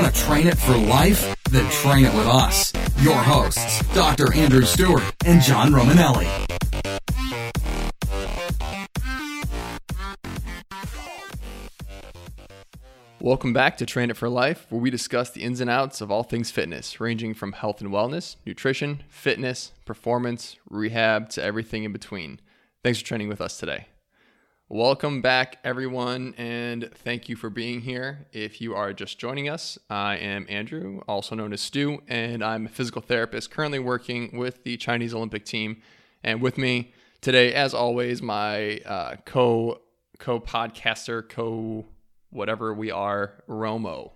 Want to train it for life? Then train it with us. Your hosts, Dr. Andrew Stewart and John Romanelli. Welcome back to Train It for Life, where we discuss the ins and outs of all things fitness, ranging from health and wellness, nutrition, fitness, performance, rehab, to everything in between. Thanks for training with us today. Welcome back, everyone, and thank you for being here. If you are just joining us, I am Andrew, also known as Stu, and I'm a physical therapist currently working with the Chinese Olympic team. And with me today, as always, my uh, co co podcaster, co whatever we are, Romo.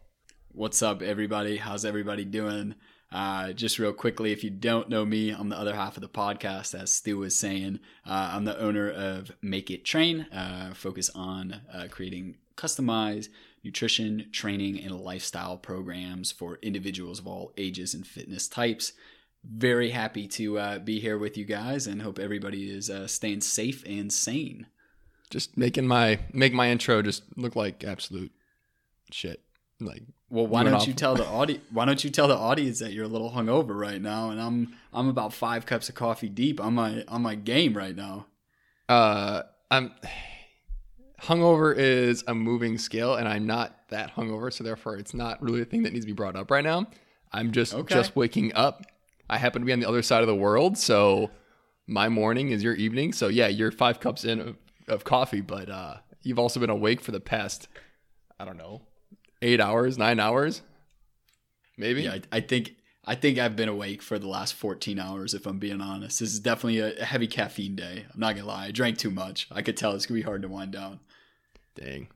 What's up, everybody? How's everybody doing? Uh, just real quickly, if you don't know me, I'm the other half of the podcast, as Stu was saying. Uh, I'm the owner of Make It Train, uh, focus on uh, creating customized nutrition, training, and lifestyle programs for individuals of all ages and fitness types. Very happy to uh, be here with you guys and hope everybody is uh, staying safe and sane. Just making my make my intro just look like absolute shit. Like well, why don't you tell the audience? Why don't you tell the audience that you're a little hungover right now? And I'm I'm about five cups of coffee deep on my on my game right now. Uh, I'm hungover is a moving scale, and I'm not that hungover, so therefore it's not really a thing that needs to be brought up right now. I'm just Okay. just waking up. I happen to be on the other side of the world, so my morning is your evening. So yeah, you're five cups in of, of coffee, but uh, you've also been awake for the past, I don't know, eight hours, nine hours, maybe. Yeah, I, I think I think I've been awake for the last 14 hours. If I'm being honest, this is definitely a, heavy caffeine day. I'm not gonna lie. I drank too much. I could tell it's gonna be hard to wind down. Dang,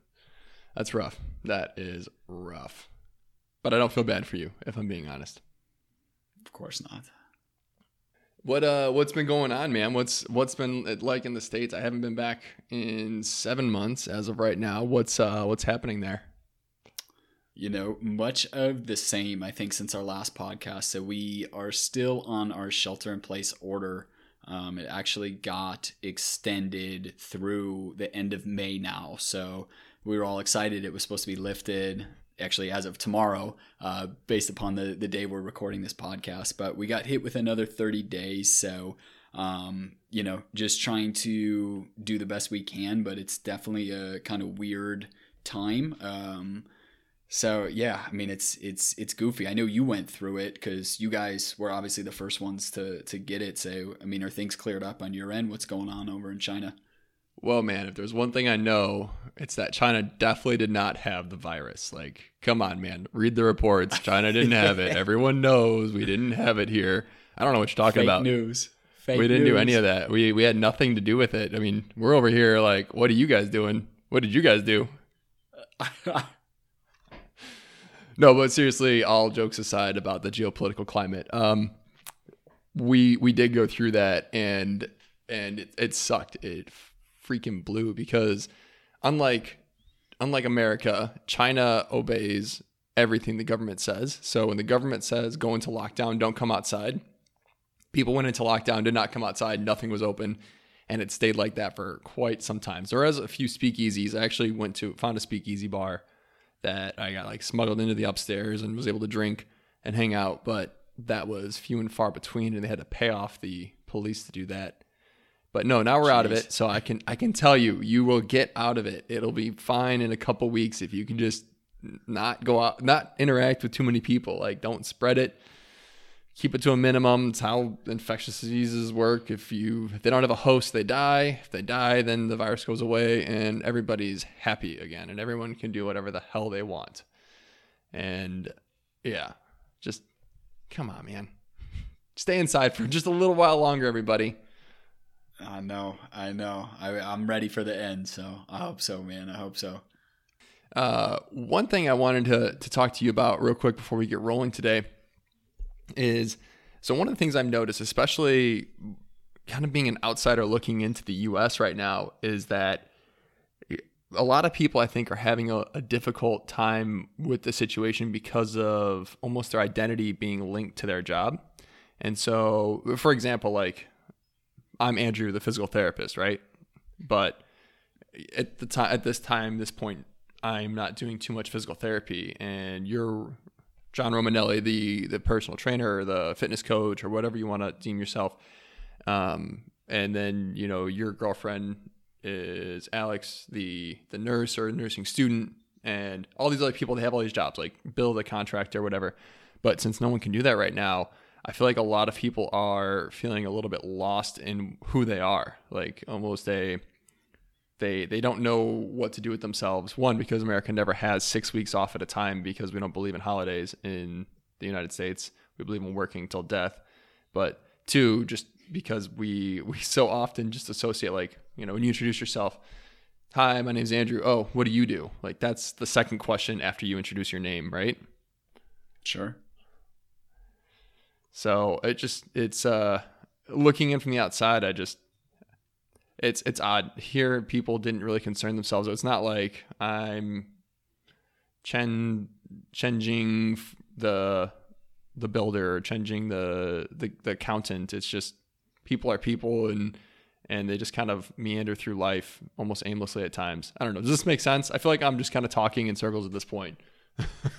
that's rough. That is rough. But I don't feel bad for you, if I'm being honest. Of course not. What uh what's been going on, man? What's what's been like in the states? I haven't been back in 7 months as of right now. What's uh what's happening there? You know, much of the same, I think, since our last podcast. So we are still on our shelter in place order. Um, it actually got extended through the end of May now. So we were all excited. It was supposed to be lifted actually as of tomorrow, uh, based upon the, the day we're recording this podcast. But we got hit with another 30 days. So, um, you know, just trying to do the best we can, but it's definitely a kind of weird time. Um, so yeah, I mean it's it's it's goofy. I know you went through it because you guys were obviously the first ones to to get it. So I mean, are things cleared up on your end? What's going on over in China? Well, man, if there's one thing I know, it's that China definitely did not have the virus. Like, come on, man. Read the reports. China didn't have it. Everyone knows we didn't have it here. I don't know what you're talking Fake about. news. Fake we didn't do any of that. We we had nothing to do with it. I mean, we're over here like, what are you guys doing? What did you guys do? No, but seriously, all jokes aside about the geopolitical climate, um, we we did go through that, and and it, it sucked. It freaking blew because unlike unlike America, China obeys everything the government says. So when the government says go into lockdown, don't come outside, people went into lockdown, did not come outside, nothing was open, and it stayed like that for quite some time. So there was a few speakeasies. I actually went to found a speakeasy bar that I got like smuggled into the upstairs and was able to drink and hang out, but that was few and far between, and they had to pay off the police to do that. But no, now we're out of it, so I can I can tell you, you will get out of it. It'll be fine in a couple weeks if you can just not go out, not interact with too many people. Like, don't spread it. Keep it to a minimum. It's how infectious diseases work. If you if they don't have a host, they die. If they die, then the virus goes away, and everybody's happy again, and everyone can do whatever the hell they want. And yeah, just come on, man. Stay inside for just a little while longer, everybody. I know, I know. I, I'm ready for the end, so I hope so, man. I hope so. Uh, one thing I wanted to, to talk to you about real quick before we get rolling today is so one of the things I've noticed, especially kind of being an outsider looking into the US right now, is that a lot of people I think are having a, a difficult time with the situation because of almost their identity being linked to their job. And so, for example, like I'm Andrew, the physical therapist, right? But at the time, at this time, this point, I'm not doing too much physical therapy, and you're John Romanelli, the the personal trainer or the fitness coach or whatever you want to deem yourself. Um, and then you know your girlfriend is Alex, the the nurse or nursing student, and all these other people. They have all these jobs, like Bill, the contractor, or whatever. But since no one can do that right now, I feel like a lot of people are feeling a little bit lost in who they are, like almost a they they don't know what to do with themselves. One, because America never has six weeks off at a time because we don't believe in holidays in the United States. We believe in working till death. But two, just because we we so often just associate like you know when you introduce yourself, hi, my name's Andrew. Oh, what do you do? Like that's the second question after you introduce your name, right? Sure. So it just it's uh looking in from the outside, I just it's it's odd. Here people didn't really concern themselves. It's not like I'm Chen the the builder, Chen Jing the, the the accountant. It's just people are people and and they just kind of meander through life almost aimlessly at times. I don't know. Does this make sense? I feel like I'm just kind of talking in circles at this point.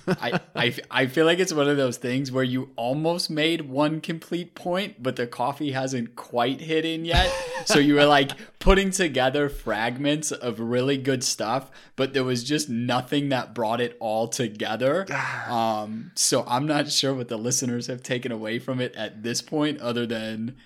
I, I, I feel like it's one of those things where you almost made one complete point, but the coffee hasn't quite hit in yet. so you were like putting together fragments of really good stuff, but there was just nothing that brought it all together. Um, so I'm not sure what the listeners have taken away from it at this point, other than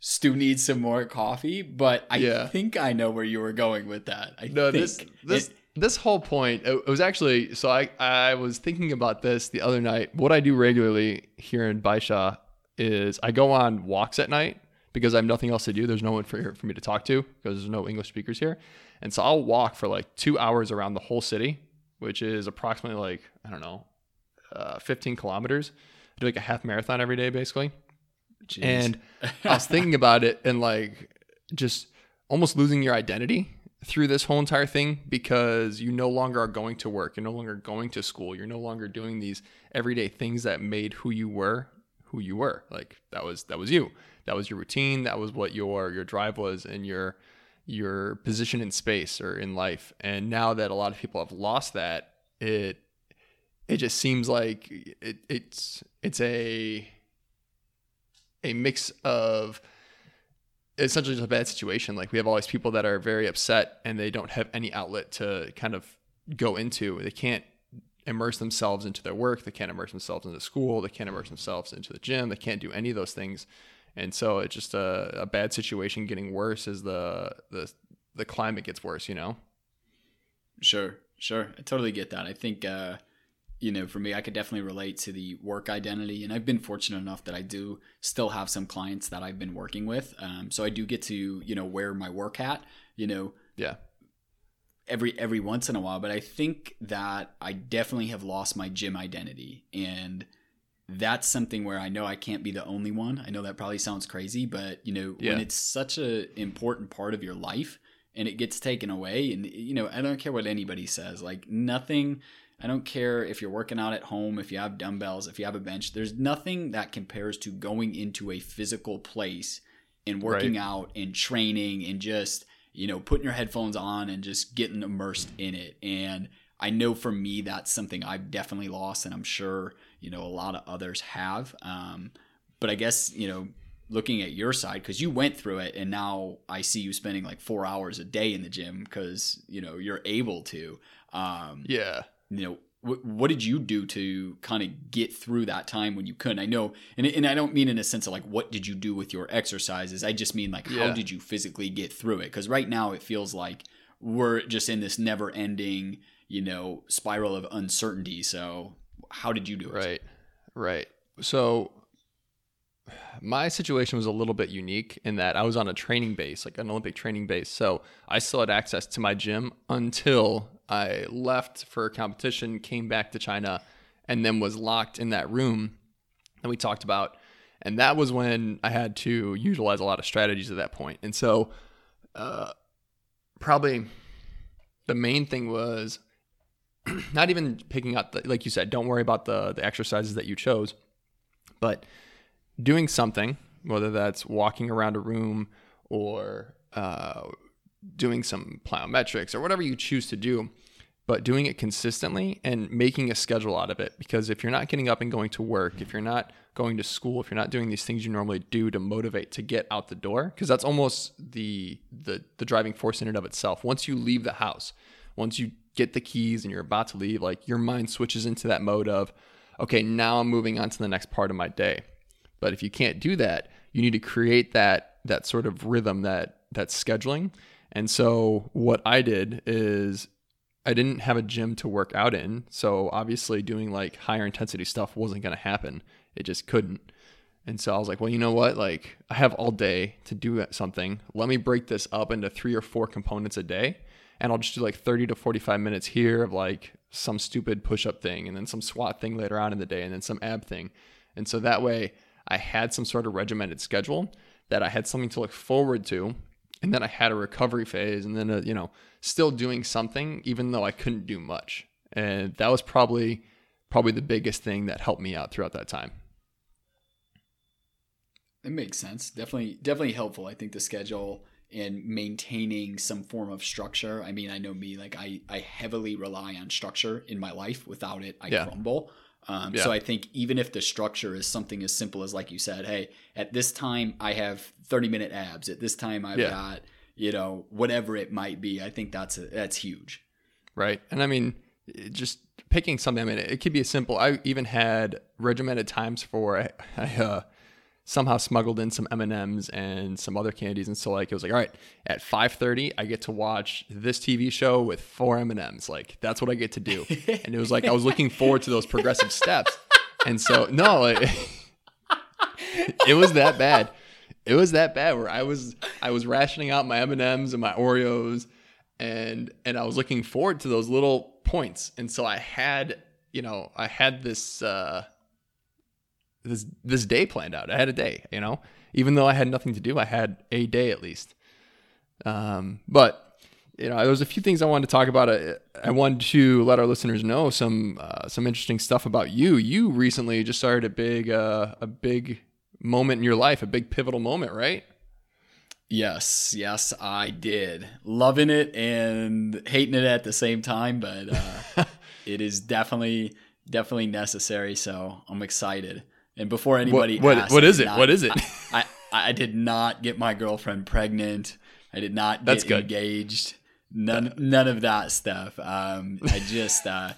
Stu needs some more coffee. But I Yeah. think I know where you were going with that. I No, think this this It- this whole point it, was actually so I I was thinking about this the other night. What I do regularly here in Baisha is I go on walks at night because I have nothing else to do. There's no one for for me to talk to because there's no English speakers here, and so I'll walk for like two hours around the whole city, which is approximately like I don't know, uh, 15 kilometers. I do like a half marathon every day basically. Jeez. And I was thinking about it and like just almost losing your identity through this whole entire thing because you no longer are going to work, you're no longer going to school, you're no longer doing these everyday things that made who you were who you were. Like that was that was you. That was your routine, that was what your your drive was and your your position in space or in life. And now that a lot of people have lost that, it it just seems like it, it's it's a a mix of essentially just a bad situation. Like we have all these people that are very upset and they don't have any outlet to kind of go into. They can't immerse themselves into their work. They can't immerse themselves into school. They can't immerse themselves into the gym. They can't do any of those things. And so it's just a, a bad situation getting worse as the, the, the climate gets worse, you know? Sure, sure. I totally get that. I think, uh, you know, for me, I could definitely relate to the work identity. And I've been fortunate enough that I do still have some clients that I've been working with. Um, so I do get to, you know, wear my work hat, you know, Yeah. every every once in a while. But I think that I definitely have lost my gym identity. And that's something where I know I can't be the only one. I know that probably sounds crazy, but you know, Yeah. when it's such a important part of your life and it gets taken away and you know, I don't care what anybody says. Like nothing I don't care if you're working out at home, if you have dumbbells, if you have a bench. There's nothing that compares to going into a physical place and working Right. out and training and just, you know, putting your headphones on and just getting immersed in it. And I know for me, that's something I've definitely lost, and I'm sure, you know, a lot of others have. Um, but I guess, you know, looking at your side, because you went through it, and now I see you spending like four hours a day in the gym because, you know, you're able to. Um, Yeah. You know wh- what did you do to kind of get through that time when you couldn't i know and, and i don't mean in a sense of like what did you do with your exercises i just mean like how did you physically get through it because right now it feels like we're just in this never ending you know spiral of uncertainty so how did you do it Right. Right. So my situation was a little bit unique in that I was on a training base, like an Olympic training base. So I still had access to my gym until I left for a competition, came back to China, and then was locked in that room that we talked about. And that was when I had to utilize a lot of strategies at that point. And so, uh, probably the main thing was not even picking up the, like you said don't worry about the the exercises that you chose but doing something whether that's walking around a room or uh, doing some plyometrics or whatever you choose to do but doing it consistently and making a schedule out of it. Because if you're not getting up and going to work, if you're not going to school, if you're not doing these things you normally do to motivate to get out the door, because that's almost the, the the driving force in and of itself. Once you leave the house, once you get the keys and you're about to leave, like your mind switches into that mode of, okay, now I'm moving on to the next part of my day. But if you can't do that, you need to create that that sort of rhythm, that that scheduling. And so what I did is I didn't have a gym to work out in, so obviously doing like higher intensity stuff wasn't going to happen. It just couldn't. And so I was like, well, you know what? Like I have all day to do something. Let me break this up into three or four components a day, and I'll just do like 30 to 45 minutes here of like some stupid push-up thing and then some squat thing later on in the day and then some ab thing. And so that way I had some sort of regimented schedule that I had something to look forward to and then I had a recovery phase, and then a, you know still doing something even though I couldn't do much, and that was probably probably the biggest thing that helped me out throughout that time. It makes sense. Definitely, definitely helpful. I think the schedule and maintaining some form of structure. I mean, I know me, like I, I heavily rely on structure in my life. Without it, I yeah. crumble. Um, yeah. So I think even if the structure is something as simple as, like you said, hey, at this time I have 30 minute abs. At this time I've yeah. got, you know, whatever it might be. I think that's a, that's huge. Right. And I mean, just picking something. I mean, it could be as simple. I even had regimented times for I, I uh, somehow smuggled in some M&Ms and some other candies and so like it was like all right at 5:30 I get to watch this TV show with four M&Ms like that's what I get to do. And it was like I was looking forward to those progressive steps. And so no it, it was that bad. It was that bad where I was I was rationing out my M&Ms and my Oreos and and I was looking forward to those little points. And so I had you know I had this uh this this day planned out. I had a day, you know, even though I had nothing to do, I had a day at least. Um, but you know, there was a few things I wanted to talk about. I, I wanted to let our listeners know some uh, some interesting stuff about you. You recently just started a big uh, a big moment in your life, a big pivotal moment, right? Yes, yes, I did. Loving it and hating it at the same time, but uh, it is definitely definitely necessary. So I'm excited. And before anybody what, asked, what is it? Not, what is it? I, I, I, did not get my girlfriend pregnant. I did not get That's good. engaged. None none of that stuff. Um, I just uh,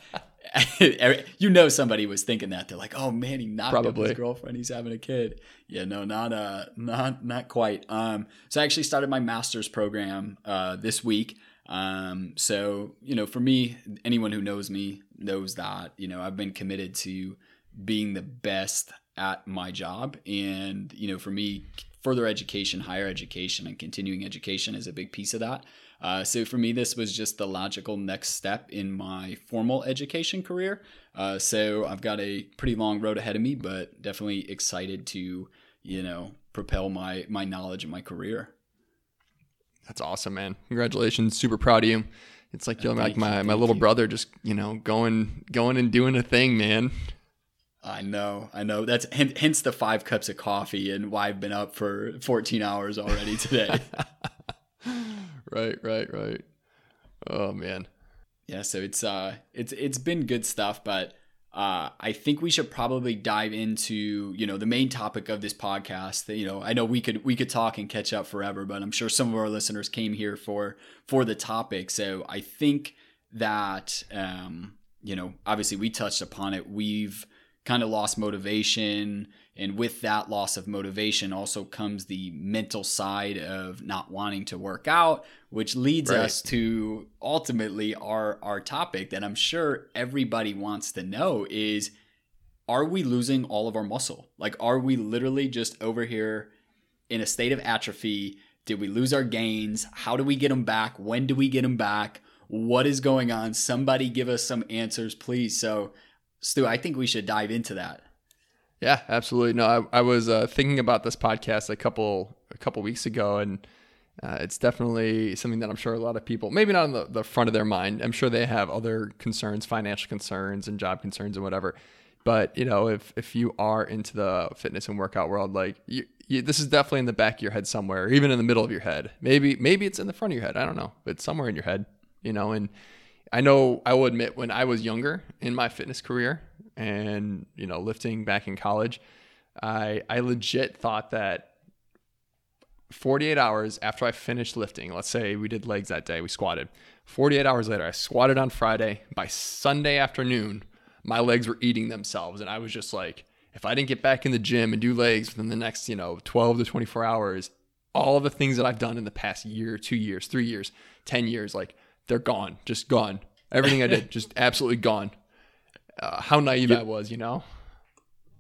you know somebody was thinking that they're like, oh man, he knocked Probably. up his girlfriend. He's having a kid. Yeah, no, not uh, not not quite. Um, so I actually started my master's program uh, this week. Um, so you know, for me, anyone who knows me knows that you know I've been committed to being the best at my job. And, you know, for me, further education, higher education, and continuing education is a big piece of that. Uh, so for me, this was just the logical next step in my formal education career. Uh, so I've got a pretty long road ahead of me, but definitely excited to, you know, propel my my knowledge and my career. That's awesome, man! Congratulations! Super proud of you. It's like you're like my, my little brother, just you know, going going and doing a thing, man. I know, I know. That's hence the five cups of coffee and why I've been up for 14 hours already today. right, right, right. Oh man. Yeah, so it's uh it's it's been good stuff, but uh I think we should probably dive into, you know, the main topic of this podcast. You know, I know we could we could talk and catch up forever, but I'm sure some of our listeners came here for for the topic. So I think that um, you know, obviously we touched upon it. We've kind of lost motivation. And with that loss of motivation also comes the mental side of not wanting to work out, which leads right. us to ultimately our, our topic that I'm sure everybody wants to know is are we losing all of our muscle? Like, are we literally just over here in a state of atrophy? Did we lose our gains? How do we get them back? When do we get them back? What is going on? Somebody give us some answers, please. So, Stu, I think we should dive into that. Yeah, absolutely. No, I, I was uh, thinking about this podcast a couple a couple weeks ago, and uh, it's definitely something that I'm sure a lot of people, maybe not on the, the front of their mind. I'm sure they have other concerns, financial concerns, and job concerns, and whatever. But you know, if if you are into the fitness and workout world, like you, you, this is definitely in the back of your head somewhere, even in the middle of your head. Maybe maybe it's in the front of your head. I don't know, but somewhere in your head, you know, and I know I will admit when I was younger in my fitness career and you know lifting back in college, I I legit thought that 48 hours after I finished lifting, let's say we did legs that day, we squatted. 48 hours later, I squatted on Friday. By Sunday afternoon, my legs were eating themselves and I was just like if I didn't get back in the gym and do legs within the next, you know, 12 to 24 hours, all of the things that I've done in the past year, 2 years, 3 years, 10 years like they're gone, just gone. Everything I did, just absolutely gone. Uh, how naive I was, you know.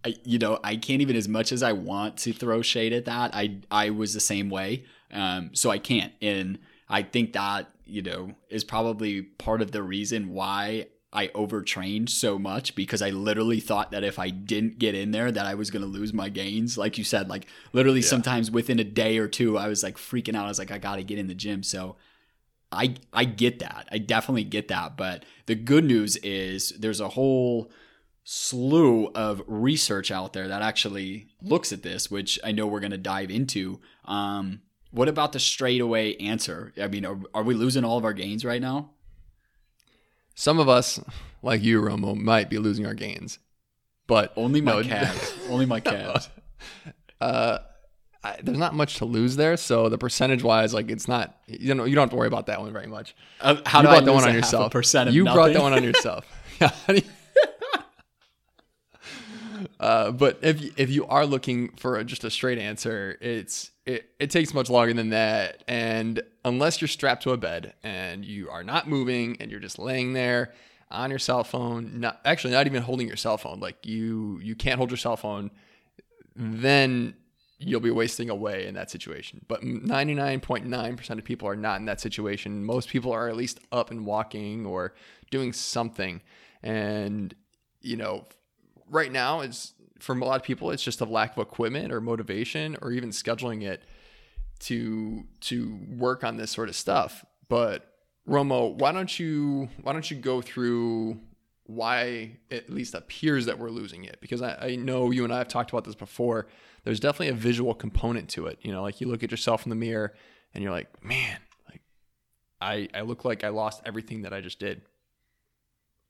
I, you know, I can't even as much as I want to throw shade at that. I I was the same way, um, so I can't, and I think that you know is probably part of the reason why I overtrained so much because I literally thought that if I didn't get in there that I was going to lose my gains. Like you said, like literally yeah. sometimes within a day or two, I was like freaking out. I was like, I got to get in the gym. So I I get that. I definitely get that. But the good news is there's a whole slew of research out there that actually looks at this, which I know we're going to dive into. Um, what about the straightaway answer? I mean, are, are we losing all of our gains right now? Some of us, like you, Romo, might be losing our gains, but only my no, calves. only my calves. uh, I, there's not much to lose there. So the percentage wise, like it's not you know you don't have to worry about that one very much. Uh, how you do brought I that one on yourself? Percent you nothing? brought that one on yourself. uh, but if if you are looking for just a straight answer, it's it, it takes much longer than that. And unless you're strapped to a bed and you are not moving and you're just laying there on your cell phone, not actually not even holding your cell phone, like you you can't hold your cell phone, then you'll be wasting away in that situation. But 99.9% of people are not in that situation. Most people are at least up and walking or doing something. And, you know, right now, it's for a lot of people, it's just a lack of equipment or motivation or even scheduling it to to work on this sort of stuff. But Romo, why don't you why don't you go through why it at least appears that we're losing it? Because I, I know you and I have talked about this before there's definitely a visual component to it. You know, like you look at yourself in the mirror and you're like, man, like I I look like I lost everything that I just did.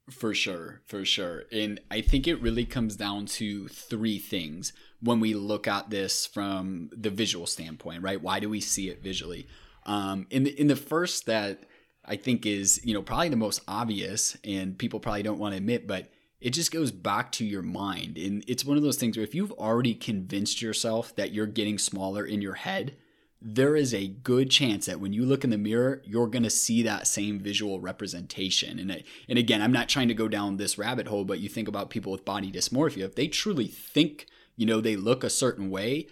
For sure, for sure. And I think it really comes down to three things when we look at this from the visual standpoint, right? Why do we see it visually? Um, in the in the first that I think is you know probably the most obvious, and people probably don't want to admit, but it just goes back to your mind. And it's one of those things where if you've already convinced yourself that you're getting smaller in your head, there is a good chance that when you look in the mirror, you're going to see that same visual representation. And, and again, I'm not trying to go down this rabbit hole, but you think about people with body dysmorphia, if they truly think, you know, they look a certain way,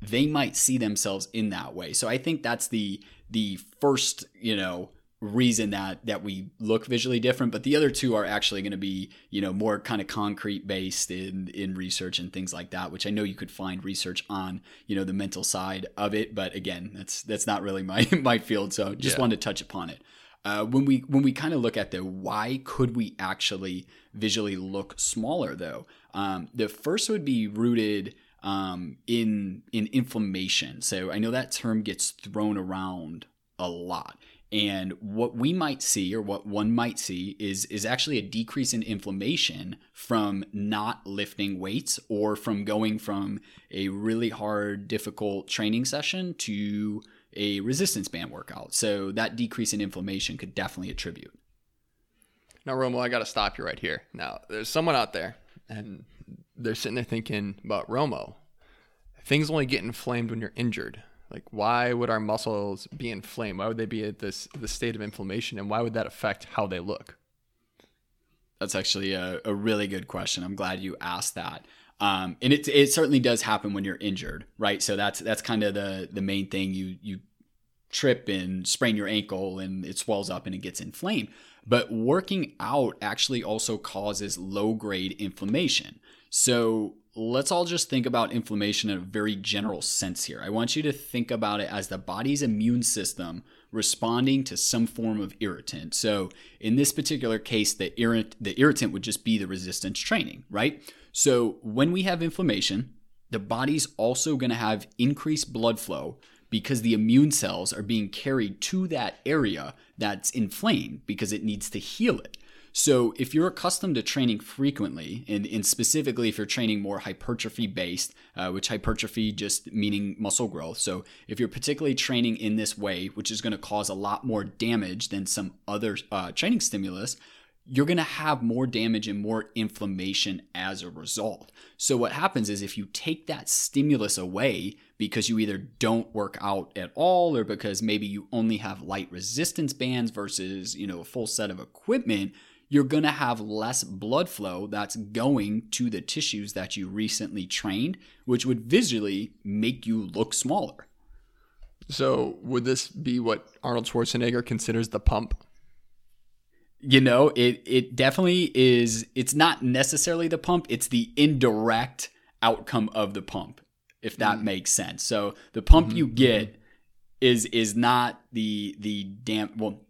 they might see themselves in that way. So I think that's the the first, you know, reason that that we look visually different but the other two are actually going to be you know more kind of concrete based in in research and things like that which i know you could find research on you know the mental side of it but again that's that's not really my my field so just yeah. wanted to touch upon it. Uh, when we when we kind of look at the why could we actually visually look smaller though um, the first would be rooted um, in in inflammation. So i know that term gets thrown around a lot and what we might see, or what one might see, is, is actually a decrease in inflammation from not lifting weights or from going from a really hard, difficult training session to a resistance band workout. So that decrease in inflammation could definitely attribute. Now, Romo, I got to stop you right here. Now, there's someone out there, and they're sitting there thinking about Romo. Things only get inflamed when you're injured. Like, why would our muscles be inflamed? Why would they be at this the state of inflammation, and why would that affect how they look? That's actually a, a really good question. I'm glad you asked that. Um, and it it certainly does happen when you're injured, right? So that's that's kind of the the main thing. You you trip and sprain your ankle, and it swells up and it gets inflamed. But working out actually also causes low grade inflammation. So let's all just think about inflammation in a very general sense here. I want you to think about it as the body's immune system responding to some form of irritant. So, in this particular case, the irritant the irritant would just be the resistance training, right? So, when we have inflammation, the body's also going to have increased blood flow because the immune cells are being carried to that area that's inflamed because it needs to heal it. So, if you're accustomed to training frequently, and, and specifically if you're training more hypertrophy based, uh, which hypertrophy just meaning muscle growth. So, if you're particularly training in this way, which is going to cause a lot more damage than some other uh, training stimulus, you're going to have more damage and more inflammation as a result. So, what happens is if you take that stimulus away because you either don't work out at all or because maybe you only have light resistance bands versus, you know, a full set of equipment, you're going to have less blood flow that's going to the tissues that you recently trained, which would visually make you look smaller. So, would this be what Arnold Schwarzenegger considers the pump? You know, it it definitely is it's not necessarily the pump, it's the indirect outcome of the pump, if that mm. makes sense. So, the pump mm-hmm. you get is is not the the damn well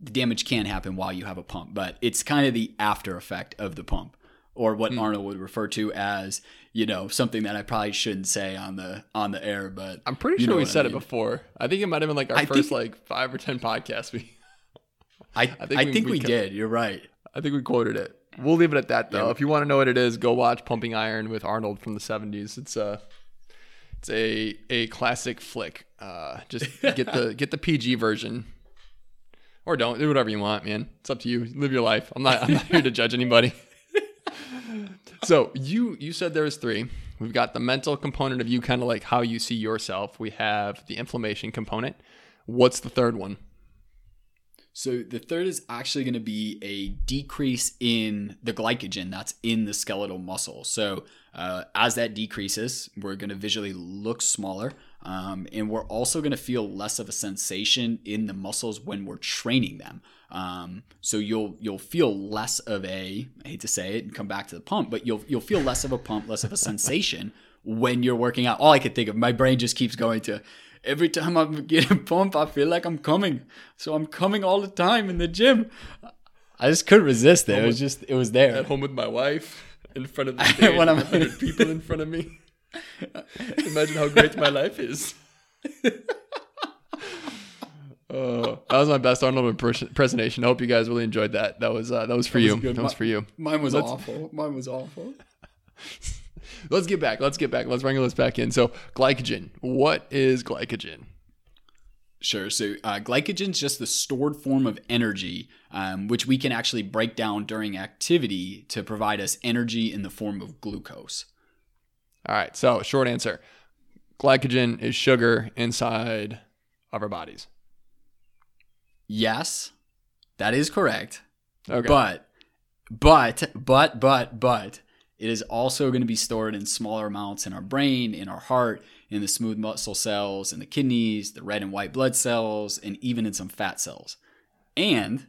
the damage can happen while you have a pump, but it's kind of the after effect of the pump, or what hmm. Arnold would refer to as, you know, something that I probably shouldn't say on the on the air. But I'm pretty sure we said I mean. it before. I think it might have been like our I first think, like five or ten podcasts. We, I, I think, I we, think we, we did. You're right. I think we quoted it. We'll leave it at that though. Yeah. If you want to know what it is, go watch Pumping Iron with Arnold from the 70s. It's a it's a a classic flick. Uh, just get the get the PG version or don't do whatever you want, man. It's up to you. Live your life. I'm not. I'm not here to judge anybody. so you you said there was three. We've got the mental component of you, kind of like how you see yourself. We have the inflammation component. What's the third one? So the third is actually going to be a decrease in the glycogen that's in the skeletal muscle. So uh, as that decreases, we're going to visually look smaller. Um, and we're also going to feel less of a sensation in the muscles when we're training them. Um, so you'll you'll feel less of a I hate to say it and come back to the pump, but you'll you'll feel less of a pump, less of a sensation when you're working out. All I could think of, my brain just keeps going to every time I'm getting a pump, I feel like I'm coming. So I'm coming all the time in the gym. I just couldn't resist it. It was just it was there. At home with my wife in front of the when I'm people in front of me. Imagine how great my life is. Oh, that was my best Arnold impersonation. I hope you guys really enjoyed that. That was uh, that was for that you. Was that was for you. Mine was Let's, awful. Mine was awful. Let's get back. Let's get back. Let's wrangle this back in. So, glycogen. What is glycogen? Sure. So, uh, glycogen is just the stored form of energy, um, which we can actually break down during activity to provide us energy in the form of glucose. All right. So, short answer glycogen is sugar inside of our bodies. Yes, that is correct. Okay. But, but, but, but, but, it is also going to be stored in smaller amounts in our brain, in our heart, in the smooth muscle cells, in the kidneys, the red and white blood cells, and even in some fat cells. And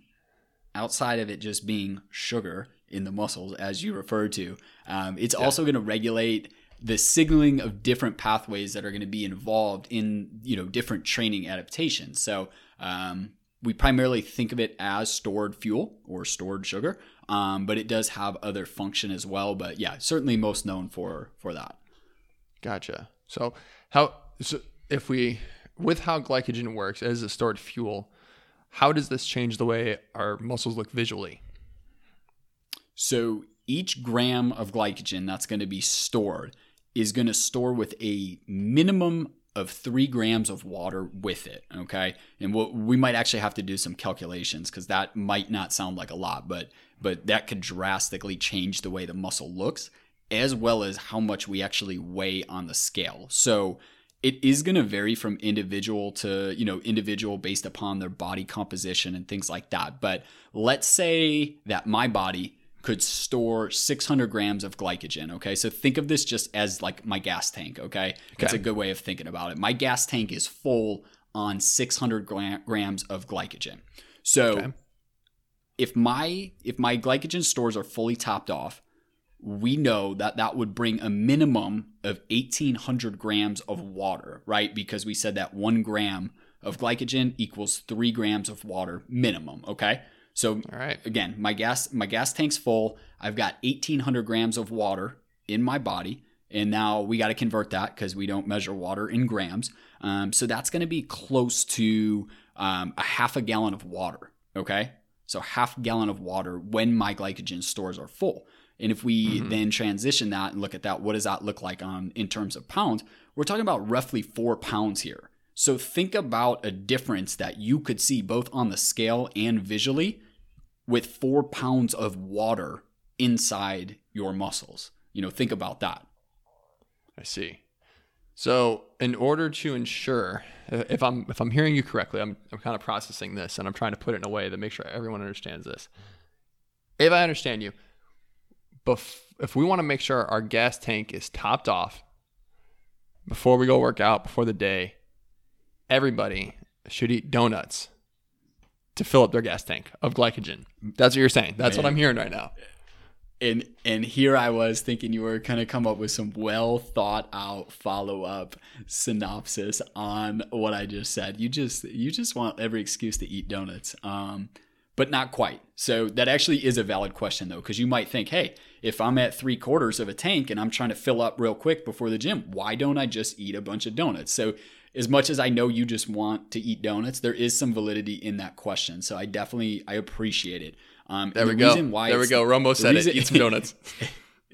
outside of it just being sugar in the muscles, as you referred to, um, it's yeah. also going to regulate the signaling of different pathways that are going to be involved in you know different training adaptations. So um, we primarily think of it as stored fuel or stored sugar, um, but it does have other function as well. But yeah, certainly most known for for that. Gotcha. So how so if we with how glycogen works as a stored fuel, how does this change the way our muscles look visually? So each gram of glycogen that's going to be stored is going to store with a minimum of three grams of water with it. Okay, and we'll, we might actually have to do some calculations because that might not sound like a lot, but but that could drastically change the way the muscle looks, as well as how much we actually weigh on the scale. So it is going to vary from individual to you know individual based upon their body composition and things like that. But let's say that my body could store 600 grams of glycogen. Okay, so think of this just as like my gas tank. Okay, that's a good way of thinking about it. My gas tank is full on 600 grams of glycogen. So okay. if my if my glycogen stores are fully topped off, we know that that would bring a minimum of 1800 grams of water, right? Because we said that one gram of glycogen equals three grams of water minimum. Okay. So All right. again, my gas my gas tank's full. I've got 1800 grams of water in my body. And now we got to convert that because we don't measure water in grams. Um, so that's going to be close to um, a half a gallon of water. Okay. So half gallon of water when my glycogen stores are full. And if we mm-hmm. then transition that and look at that, what does that look like on in terms of pounds? We're talking about roughly four pounds here. So think about a difference that you could see both on the scale and visually with four pounds of water inside your muscles. You know, think about that. I see. So, in order to ensure, uh, if I'm if I'm hearing you correctly, I'm I'm kind of processing this and I'm trying to put it in a way that makes sure everyone understands this. If I understand you, bef- if we want to make sure our gas tank is topped off before we go work out before the day, everybody should eat donuts to fill up their gas tank of glycogen. That's what you're saying. That's Man. what I'm hearing right now and and here I was thinking you were to come up with some well thought out follow up synopsis on what I just said. You just you just want every excuse to eat donuts, um, but not quite. So that actually is a valid question though, because you might think, hey, if I'm at three quarters of a tank and I'm trying to fill up real quick before the gym, why don't I just eat a bunch of donuts? So as much as I know you just want to eat donuts, there is some validity in that question. So I definitely I appreciate it. Um, there we the go. there we go. Romo said reason, it. Eat some donuts.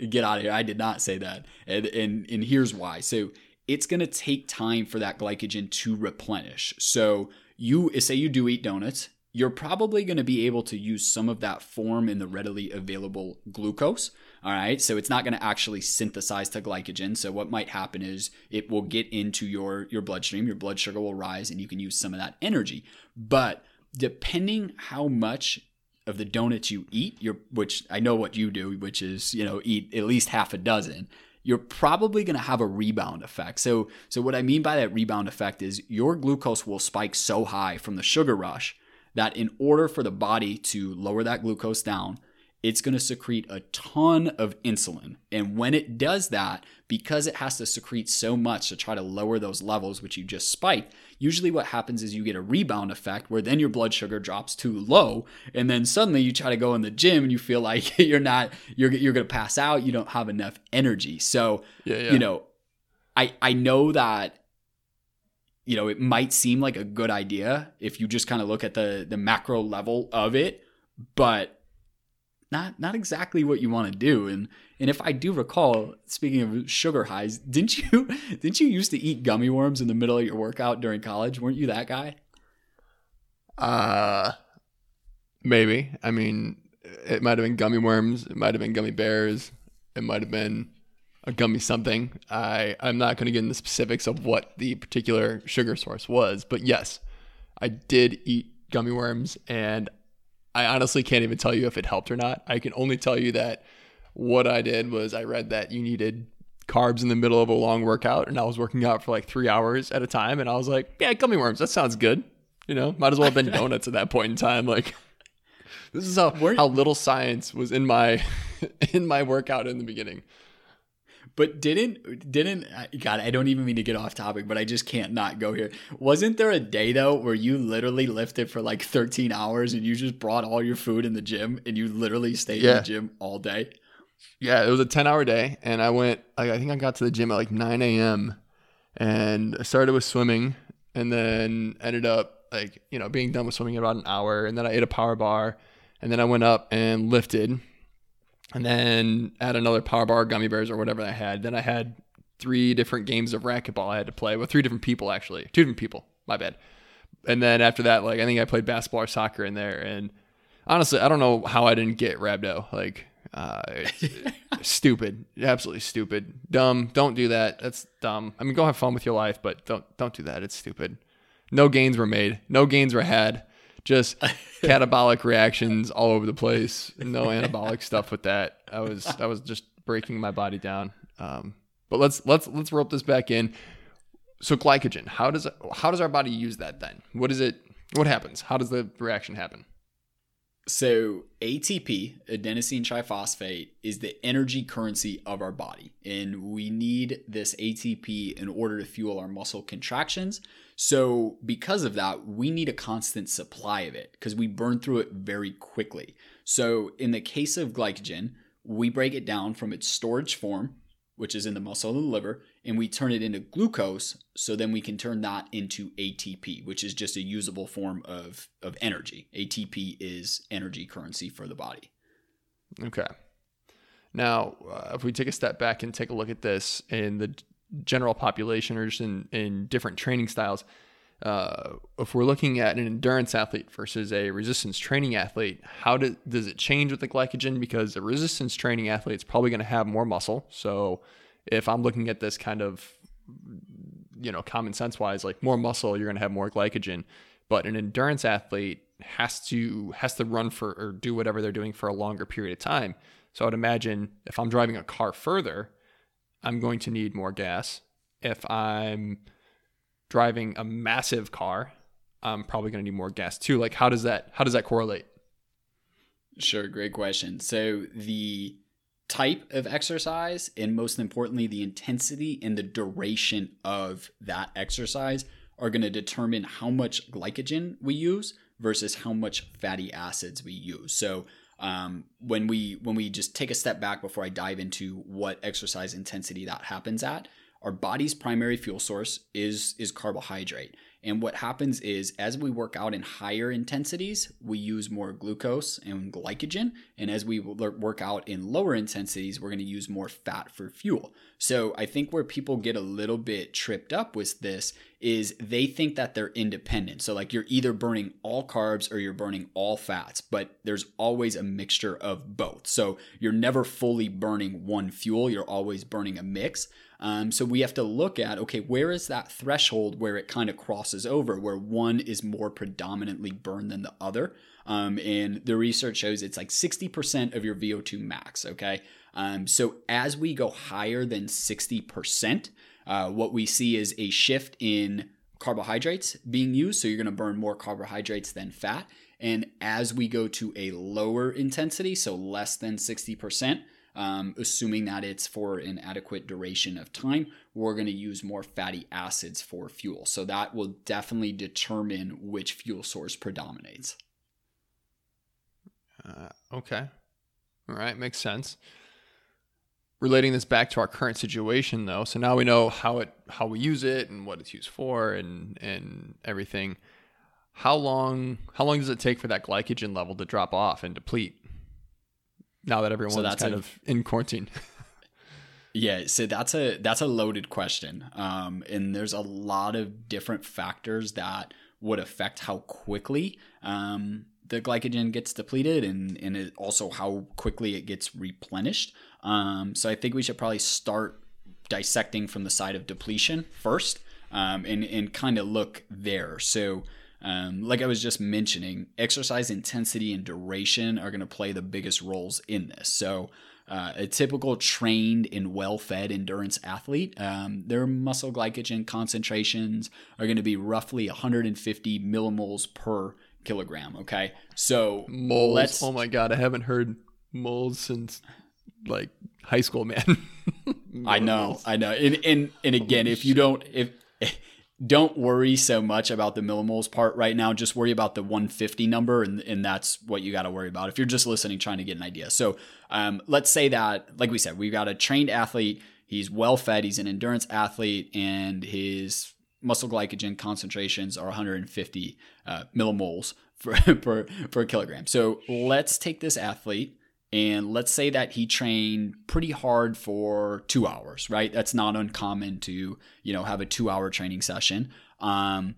get out of here. I did not say that. And, and, and here's why. So it's going to take time for that glycogen to replenish. So you say you do eat donuts, you're probably going to be able to use some of that form in the readily available glucose. All right. So it's not going to actually synthesize to glycogen. So what might happen is it will get into your, your bloodstream, your blood sugar will rise, and you can use some of that energy. But depending how much of the donuts you eat, you're, which I know what you do, which is, you know, eat at least half a dozen, you're probably going to have a rebound effect. So, so what I mean by that rebound effect is your glucose will spike so high from the sugar rush that in order for the body to lower that glucose down, it's going to secrete a ton of insulin. And when it does that, because it has to secrete so much to try to lower those levels, which you just spiked, usually what happens is you get a rebound effect where then your blood sugar drops too low. And then suddenly you try to go in the gym and you feel like you're not, you're, you're going to pass out. You don't have enough energy. So, yeah, yeah. you know, I, I know that you know it might seem like a good idea if you just kind of look at the the macro level of it but not not exactly what you want to do. And and if I do recall, speaking of sugar highs, didn't you didn't you used to eat gummy worms in the middle of your workout during college? Weren't you that guy? Uh maybe. I mean, it might have been gummy worms, it might have been gummy bears, it might have been a gummy something. I I'm not going to get into specifics of what the particular sugar source was, but yes, I did eat gummy worms and I honestly can't even tell you if it helped or not. I can only tell you that what I did was I read that you needed carbs in the middle of a long workout, and I was working out for like three hours at a time, and I was like, yeah, gummy worms, that sounds good. You know, might as well have been donuts at that point in time. Like, this is how how little science was in my in my workout in the beginning. But didn't didn't God? I don't even mean to get off topic, but I just can't not go here. Wasn't there a day though where you literally lifted for like 13 hours and you just brought all your food in the gym and you literally stayed yeah. in the gym all day? Yeah, it was a 10 hour day, and I went. Like, I think I got to the gym at like 9 a.m. and I started with swimming, and then ended up like you know being done with swimming in about an hour, and then I ate a power bar, and then I went up and lifted and then add another power bar, gummy bears, or whatever I had. Then I had three different games of racquetball I had to play with three different people actually, two different people. My bad. And then after that, like I think I played basketball or soccer in there. And honestly, I don't know how I didn't get rhabdo. Like, uh, stupid, absolutely stupid, dumb. Don't do that. That's dumb. I mean, go have fun with your life, but don't don't do that. It's stupid. No gains were made. No gains were had just catabolic reactions all over the place. No anabolic stuff with that. I was I was just breaking my body down. Um, but let's let's let's rope this back in. So glycogen, how does how does our body use that then? What is it? What happens? How does the reaction happen? So ATP, adenosine triphosphate, is the energy currency of our body, and we need this ATP in order to fuel our muscle contractions. So because of that, we need a constant supply of it because we burn through it very quickly. So in the case of glycogen, we break it down from its storage form which is in the muscle of the liver, and we turn it into glucose. So then we can turn that into ATP, which is just a usable form of, of energy. ATP is energy currency for the body. Okay. Now, uh, if we take a step back and take a look at this in the general population or just in, in different training styles, uh, if we're looking at an endurance athlete versus a resistance training athlete, how do, does it change with the glycogen? Because a resistance training athlete is probably going to have more muscle. So if I'm looking at this kind of, you know, common sense wise, like more muscle, you're going to have more glycogen. But an endurance athlete has to has to run for or do whatever they're doing for a longer period of time. So I'd imagine if I'm driving a car further, I'm going to need more gas. If I'm driving a massive car, I'm probably going to need more gas too. Like how does that how does that correlate? Sure, great question. So the type of exercise and most importantly the intensity and the duration of that exercise are going to determine how much glycogen we use versus how much fatty acids we use. So um, when we when we just take a step back before I dive into what exercise intensity that happens at, our body's primary fuel source is is carbohydrate. And what happens is as we work out in higher intensities, we use more glucose and glycogen. And as we work out in lower intensities, we're going to use more fat for fuel. So I think where people get a little bit tripped up with this is they think that they're independent. So like you're either burning all carbs or you're burning all fats, but there's always a mixture of both. So you're never fully burning one fuel, you're always burning a mix. Um, so we have to look at okay, where is that threshold where it kind of crosses over, where one is more predominantly burned than the other? Um, and the research shows it's like 60% of your VO2 max. Okay. Um, so as we go higher than 60%, uh, what we see is a shift in carbohydrates being used. So you're going to burn more carbohydrates than fat. And as we go to a lower intensity, so less than 60%, um, assuming that it's for an adequate duration of time, we're going to use more fatty acids for fuel. So that will definitely determine which fuel source predominates. Uh, okay. All right. Makes sense. Relating this back to our current situation, though, so now we know how it how we use it and what it's used for and and everything. How long how long does it take for that glycogen level to drop off and deplete? now that everyone's so kind a, of in quarantine? yeah, so that's a that's a loaded question, um, and there's a lot of different factors that would affect how quickly um, the glycogen gets depleted, and and it also how quickly it gets replenished. Um, so I think we should probably start dissecting from the side of depletion first, um, and and kind of look there. So um, like I was just mentioning, exercise intensity and duration are going to play the biggest roles in this. So, uh, a typical trained and well fed endurance athlete, um, their muscle glycogen concentrations are going to be roughly 150 millimoles per kilogram. Okay. So, moles. oh my God. I haven't heard moles since like high school, man. I know. I know. And, and, and again, Holy if you shit. don't, if, don't worry so much about the millimoles part right now. Just worry about the 150 number, and, and that's what you got to worry about if you're just listening, trying to get an idea. So, um, let's say that, like we said, we've got a trained athlete. He's well fed. He's an endurance athlete, and his muscle glycogen concentrations are 150 uh, millimoles for, per, per kilogram. So, let's take this athlete and let's say that he trained pretty hard for two hours, right? That's not uncommon to, you know, have a two hour training session. Um,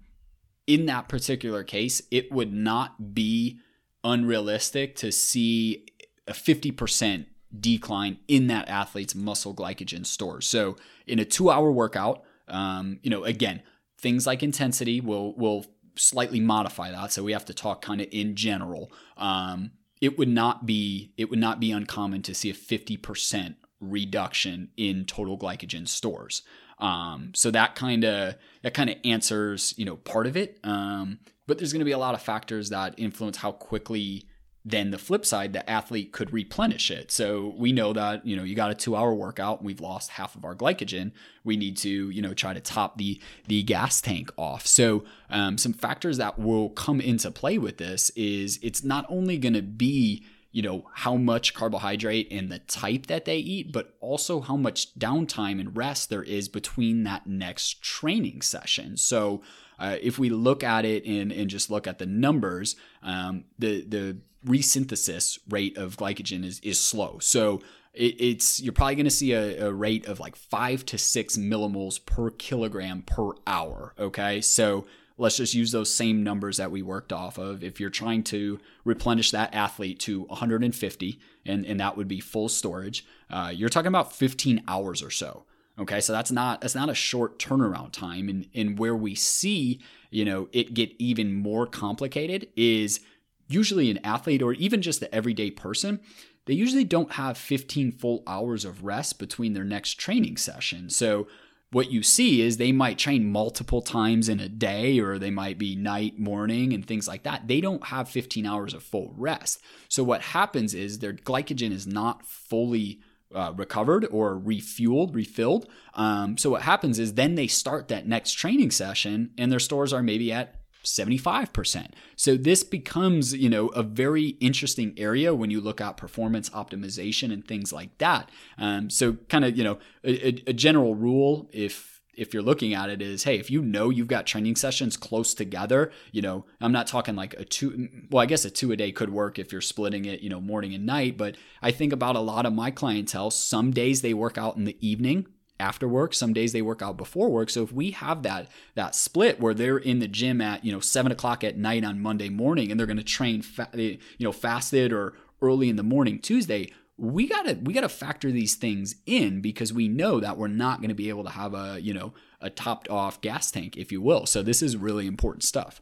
in that particular case, it would not be unrealistic to see a 50% decline in that athlete's muscle glycogen stores. So in a two hour workout, um, you know, again, things like intensity will, will slightly modify that. So we have to talk kind of in general. Um, it would not be it would not be uncommon to see a 50% reduction in total glycogen stores. Um, so that kind of that kind of answers you know part of it. Um, but there's going to be a lot of factors that influence how quickly then the flip side, the athlete could replenish it. So we know that, you know, you got a two hour workout, we've lost half of our glycogen. We need to, you know, try to top the the gas tank off. So um, some factors that will come into play with this is it's not only going to be you know, how much carbohydrate and the type that they eat, but also how much downtime and rest there is between that next training session. So, uh, if we look at it and, and just look at the numbers, um, the the resynthesis rate of glycogen is is slow. So it, it's you're probably going to see a, a, rate of like five to six millimoles per kilogram per hour. Okay, so let's just use those same numbers that we worked off of. If you're trying to replenish that athlete to 150, and, and that would be full storage, uh, you're talking about 15 hours or so. Okay, so that's not that's not a short turnaround time, and and where we see you know it get even more complicated is usually an athlete or even just the everyday person. They usually don't have 15 full hours of rest between their next training session. So what you see is they might train multiple times in a day or they might be night, morning, and things like that. They don't have 15 hours of full rest. So, what happens is their glycogen is not fully uh, recovered or refueled, refilled. Um, so, what happens is then they start that next training session and their stores are maybe at 75%. So this becomes, you know, a very interesting area when you look at performance optimization and things like that. Um, so kind of, you know, a, a general rule if if you're looking at it is hey if you know you've got training sessions close together you know i'm not talking like a two well i guess a two a day could work if you're splitting it you know morning and night but i think about a lot of my clientele some days they work out in the evening after work. Some days they work out before work. So if we have that that split where they're in the gym at you know seven o'clock at night on monday morning and they're going to train fa- you know fasted or early in the morning tuesday we gotta we gotta factor these things in because we know that we're not going to be able to have a you know a topped off gas tank if you will. So this is really important stuff.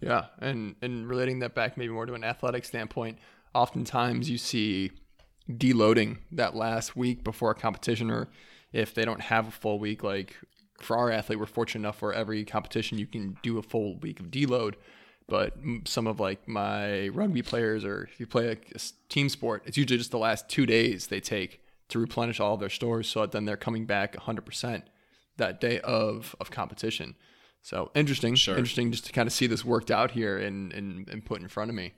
Yeah and and relating that back maybe more to an athletic standpoint oftentimes you see deloading that last week before a competition or if they don't have a full week. Like for our athlete, we're fortunate enough for every competition you can do a full week of deload. But some of like my rugby players, or if you play a team sport, it's usually just the last two days they take to replenish all of their stores, so that then they're coming back 100% that day of of competition. So interesting, sure. interesting just to kind of see this worked out here and and, and put in front of me.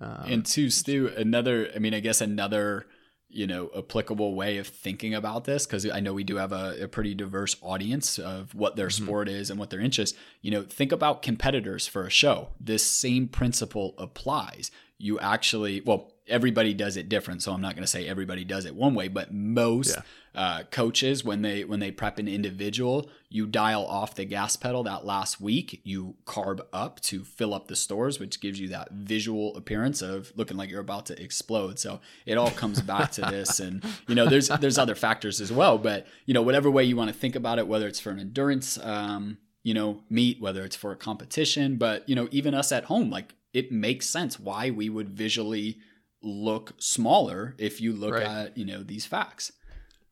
Um, and to Stu, another, I mean, I guess another you know applicable way of thinking about this because i know we do have a, a, pretty diverse audience of what their mm-hmm. sport is and what their interest you know think about competitors for a show. This same principle applies. You actually well everybody does it different so i'm not going to say everybody does it one way but most yeah. uh, coaches when they when they prep an individual you dial off the gas pedal that last week you carb up to fill up the stores which gives you that visual appearance of looking like you're about to explode so it all comes back to this and you know there's there's other factors as well but you know whatever way you want to think about it whether it's for an endurance um, you know meet whether it's for a competition but you know even us at home like it makes sense why we would visually look smaller if you look right. at you know these facts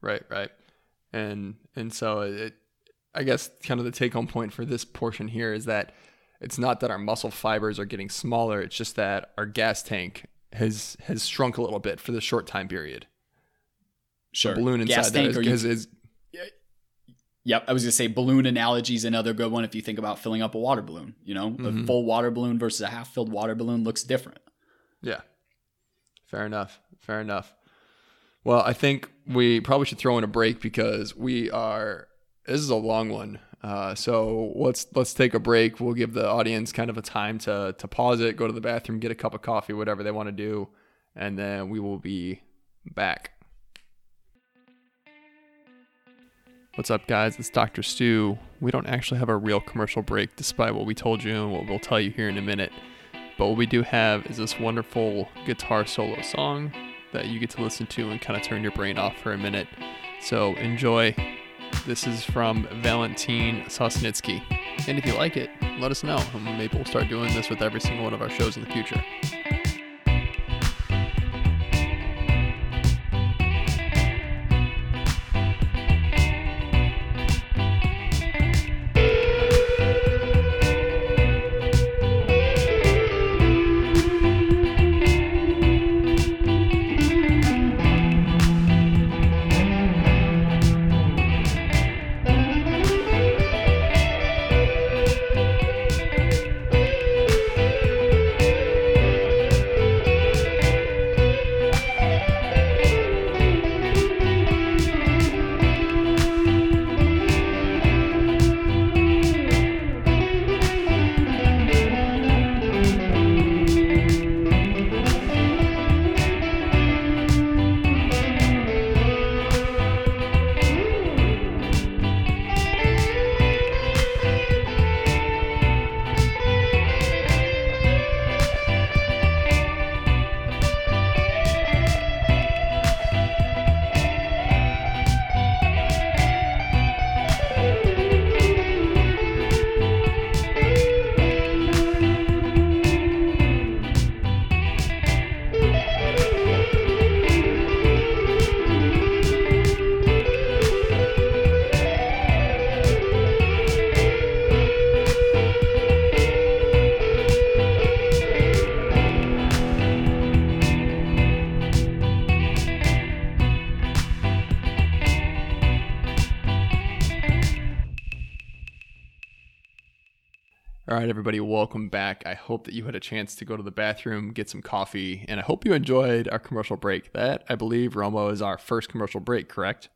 right right and and so it i guess kind of the take home point for this portion here is that it's not that our muscle fibers are getting smaller it's just that our gas tank has has shrunk a little bit for the short time period sure the balloon inside gas tank is, you, is, Yep, I was gonna say balloon analogy is another good one. If you think about filling up a water balloon, you know, mm-hmm. a full water balloon versus a half-filled water balloon looks different. Yeah, Fair enough. Fair enough. Well, I think we probably should throw in a break because we are. This is a long one. Uh, so let's let's take a break. We'll give the audience kind of a time to to pause it, go to the bathroom, get a cup of coffee, whatever they want to do, and then we will be back. What's up, guys? It's Dr. Stu. We don't actually have a real commercial break, despite what we told you and what we'll tell you here in a minute. But what we do have is this wonderful guitar solo song that you get to listen to and kind of turn your brain off for a minute. So enjoy. This is from Valentin Sosnitsky. And if you like it, let us know. Maybe we'll start doing this with every single one of our shows in the future. Welcome back. I hope that you had a chance to go to the bathroom, get some coffee, and I hope you enjoyed our commercial break. That, I believe, Romo, is our first commercial break, correct?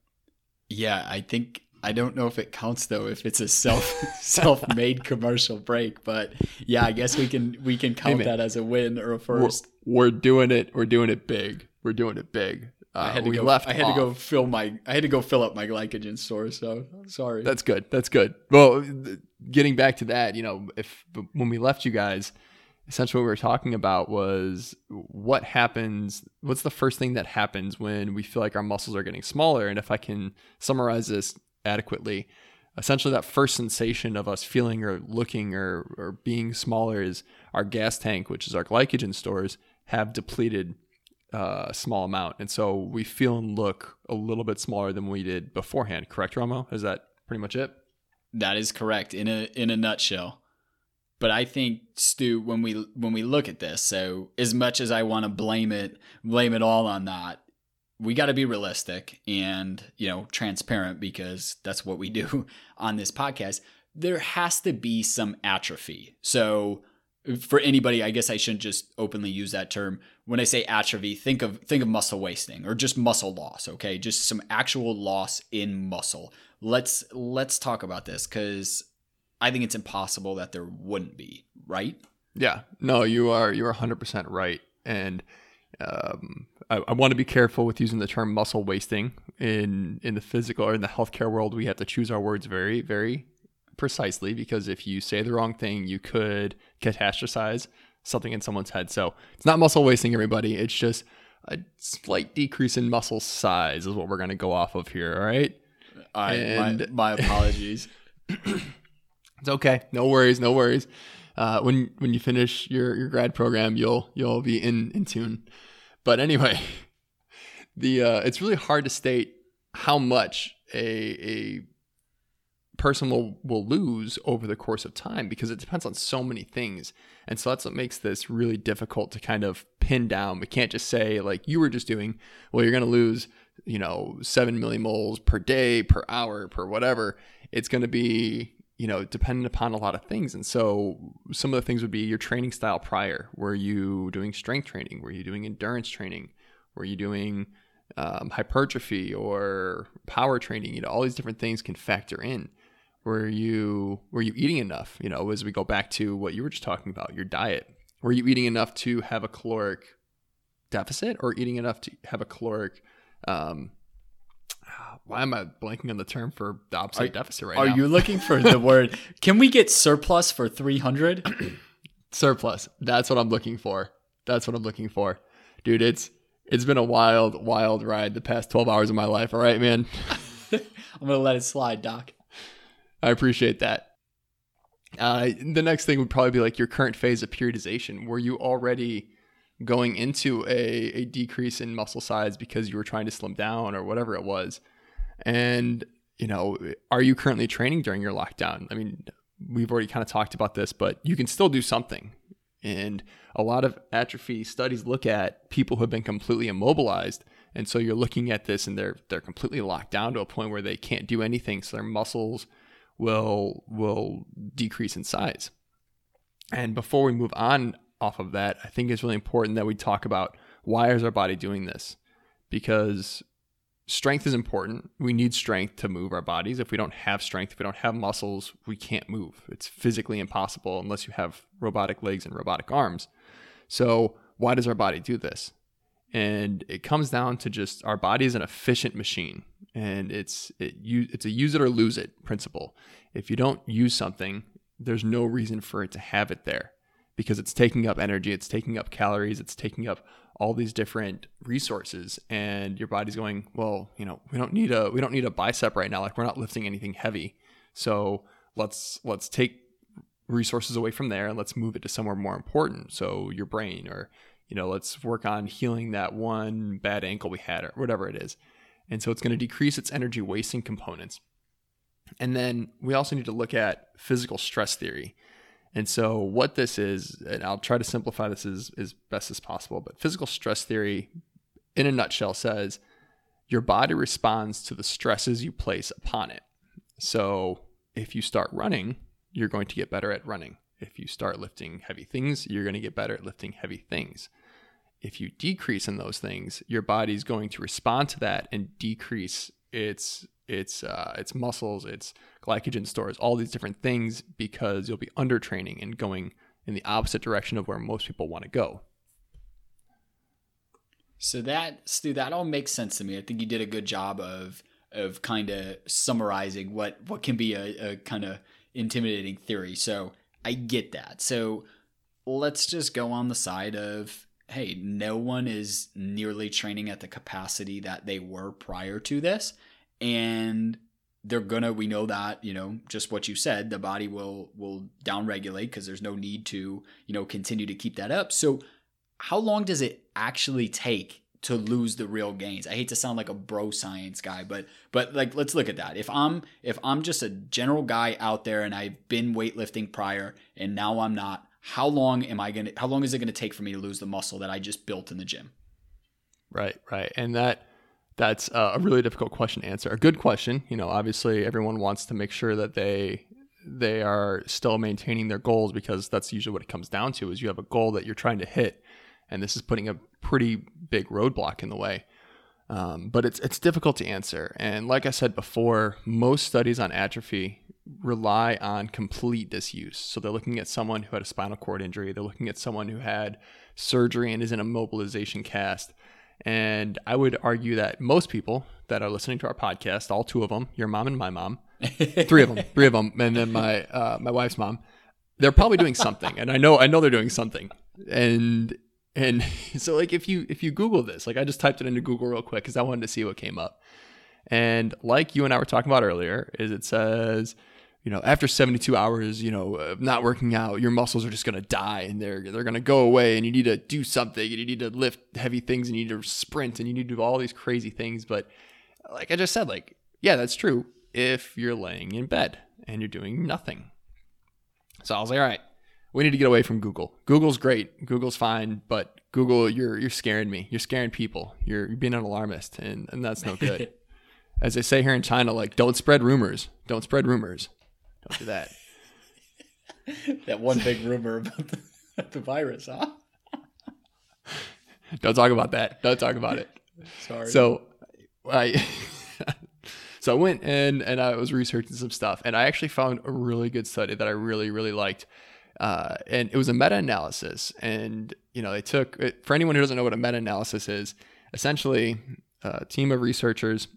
Yeah, I think I don't know if it counts though if it's a self self-made commercial break, but yeah, I guess we can we can count man. that as a win or a We're, first. we're doing it. We're doing it big. We're doing it big. Uh, I had to we go. left I had to go fill my. I had to go fill up my glycogen store. So sorry. That's good. That's good. Well, th- getting back to that, you know, if when we left you guys, essentially what we were talking about was what happens. What's the first thing that happens when we feel like our muscles are getting smaller? And if I can summarize this adequately, essentially that first sensation of us feeling or looking or, or being smaller is our gas tank, which is our glycogen stores, have depleted uh, a small amount. And so we feel and look a little bit smaller than we did beforehand. Correct, Romo? Is that pretty much it? That is correct in a in a nutshell. But I think Stu, when we when we look at this, so as much as I want to blame it blame it all on that, we got to be realistic and you know transparent because that's what we do on this podcast. There has to be some atrophy. So for anybody, I guess I shouldn't just openly use that term. When I say atrophy, think of think of muscle wasting or just muscle loss. Okay, just some actual loss in muscle. Let's let's talk about this because I think it's impossible that there wouldn't be. Right? Yeah. No, you are you are 100% right. And um, I, I want to be careful with using the term muscle wasting in in the physical or in the healthcare world. We have to choose our words very very precisely because if you say the wrong thing, you could catastrophize something in someone's head. So it's not muscle wasting, everybody. It's just a slight decrease in muscle size is what we're going to go off of here. All right. I And- my, my apologies. It's okay. No worries. No worries. Uh, when when you finish your, your grad program, you'll you'll be in in tune. But anyway, the uh, it's really hard to state how much a a person will will lose over the course of time because it depends on so many things. And so that's what makes this really difficult to kind of pin down. We can't just say like you were just doing, well, you're going to lose, you know, 7 millimoles per day, per hour, per whatever. It's going to be, you know, dependent upon a lot of things. And so some of the things would be your training style prior. Were you doing strength training? Were you doing endurance training? Were you doing um, hypertrophy or power training? You know, all these different things can factor in were you were you eating enough you know as we go back to what you were just talking about your diet were you eating enough to have a caloric deficit or eating enough to have a caloric um why am i blanking on the term for the opposite Are- deficit right Are now Are you looking for the word? Can we get surplus for three hundred? surplus that's what i'm looking for that's what i'm looking for dude it's it's been a wild wild ride the past 12 hours of my life all right man I'm gonna let it slide, Doc. I appreciate that. Uh, the next thing would probably be like your current phase of periodization. Were you already going into a, a decrease in muscle size because you were trying to slim down or whatever it was? And, you know, are you currently training during your lockdown? I mean, we've already kind of talked about this, but you can still do something. And a lot of atrophy studies look at people who have been completely immobilized. And so you're looking at this and they're they're completely locked down to a point where they can't do anything. So their muscles will will decrease in size. And before we move on off of that, I think it's really important that we talk about why is our body doing this? Because strength is important. We need strength to move our bodies. If we don't have strength, if we don't have muscles, we can't move. It's physically impossible unless you have robotic legs and robotic arms. So, why does our body do this? And it comes down to just our body is an efficient machine, and it's it, you, it's a use it or lose it principle. If you don't use something, there's no reason for it to have it there because it's taking up energy, it's taking up calories, it's taking up all these different resources and your body's going, well, you know, we don't need a we don't need a bicep right now, like we're not lifting anything heavy. So, let's let's take resources away from there and let's move it to somewhere more important. So, your brain or you know, let's work on healing that one bad ankle we had or whatever it is. And so it's going to decrease its energy wasting components. And then we also need to look at physical stress theory. And so, what this is, and I'll try to simplify this as, as best as possible, but physical stress theory, in a nutshell, says your body responds to the stresses you place upon it. So, if you start running, you're going to get better at running. If you start lifting heavy things, you're going to get better at lifting heavy things. If you decrease in those things, your body's going to respond to that and decrease its its uh, its muscles, its glycogen stores, all these different things because you'll be under training and going in the opposite direction of where most people want to go. So that Stu, that all makes sense to me. I think you did a good job of of kind of summarizing what what can be a, a kind of intimidating theory. So I get that. So let's just go on the side of hey, no one is nearly training at the capacity that they were prior to this, and they're gonna we know that you know just what you said the body will will downregulate because there's no need to you know continue to keep that up so how long does it actually take to lose the real gains. I hate to sound like a bro science guy, but but like let's look at that. If I'm if I'm just a general guy out there and I've been weightlifting prior and now I'm not, how long am I going to how long is it going to take for me to lose the muscle that I just built in the gym? Right, right. And that that's a really difficult question to answer. A good question, you know, obviously everyone wants to make sure that they they are still maintaining their goals because that's usually what it comes down to is you have a goal that you're trying to hit and this is putting a pretty big roadblock in the way. Um, but it's it's difficult to answer. And like I said before, most studies on atrophy rely on complete disuse. So they're looking at someone who had a spinal cord injury. They're looking at someone who had surgery and is in a mobilization cast. And I would argue that most people that are listening to our podcast, all two of them, your mom and my mom, three of them, three of them, and then my uh, my wife's mom, they're probably doing something. And I know I know they're doing something. And and so like if you if you Google this, like I just typed it into Google real quick because I wanted to see what came up. And like you and I were talking about earlier, is it says, you know, after 72 hours, you know, of not working out, your muscles are just gonna die and they're they're gonna go away, and you need to do something, and you need to lift heavy things, and you need to sprint, and you need to do all these crazy things. But like I just said, like yeah, that's true if you're laying in bed and you're doing nothing. So I was like, all right, we need to get away from Google. Google's great. Google's fine, but Google, you're you're scaring me. You're scaring people. You're, you're being an alarmist, and, and that's no good. As they say here in China, like don't spread rumors. Don't spread rumors. Don't do that. that one big rumor about the, the virus, huh? don't talk about that. Don't talk about it. Sorry. So I so I went in and I was researching some stuff, and I actually found a really good study that I really really liked uh, and it was a meta-analysis and you know they took for anyone who doesn't know what a meta-analysis is essentially a team of researchers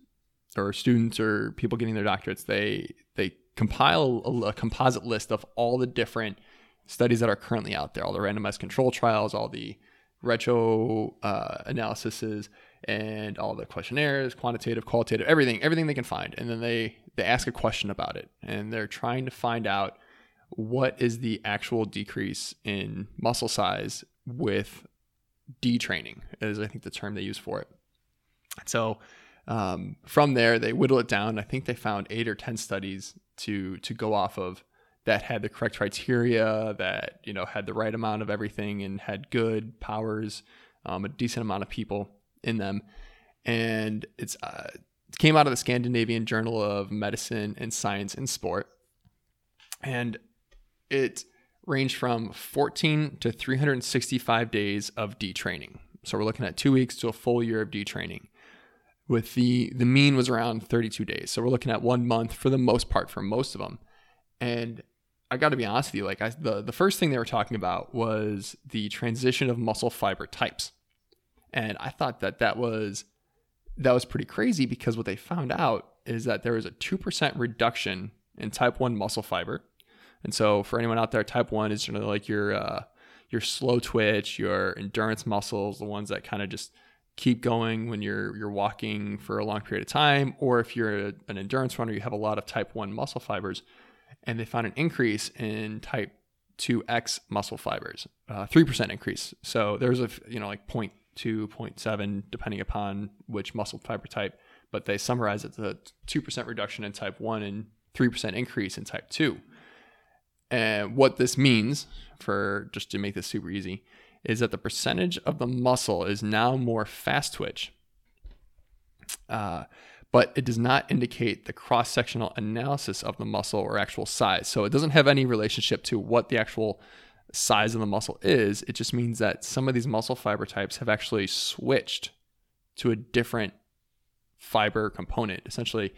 or students or people getting their doctorates they compile a, a composite list of all the different studies that are currently out there all the randomized control trials all the retro uh, analyses and all the questionnaires quantitative qualitative everything everything they can find and then they they ask a question about it and they're trying to find out what is the actual decrease in muscle size with detraining, is I think the term they use for it. So um, from there, they whittle it down. I think they found eight or ten studies to to go off of that had the correct criteria, that you know had the right amount of everything, and had good powers, um, a decent amount of people in them, and it's uh, it came out of the Scandinavian Journal of Medicine and Science in Sport, and it ranged from 14 to 365 days of detraining. So we're looking at two weeks to a full year of detraining. With the the mean was around 32 days. So we're looking at one month for the most part for most of them. And I got to be honest with you, like I, the the first thing they were talking about was the transition of muscle fiber types, and I thought that that was that was pretty crazy because what they found out is that there was a two percent reduction in type one muscle fiber and so for anyone out there, type one is generally like your uh, your slow twitch, your endurance muscles, the ones that kind of just keep going when you're you're walking for a long period of time, or if you're a, an endurance runner, you have a lot of type one muscle fibers. And they found an increase in type 2x muscle fibers, uh, 3% increase. So there's a, you know, like 0.2, 0.7, depending upon which muscle fiber type, but they summarize it to 2% reduction in type 1 and 3% increase in type 2. And what this means, for just to make this super easy, is that the percentage of the muscle is now more fast twitch. Uh, but it does not indicate the cross sectional analysis of the muscle or actual size. So it doesn't have any relationship to what the actual size of the muscle is. It just means that some of these muscle fiber types have actually switched to a different fiber component, essentially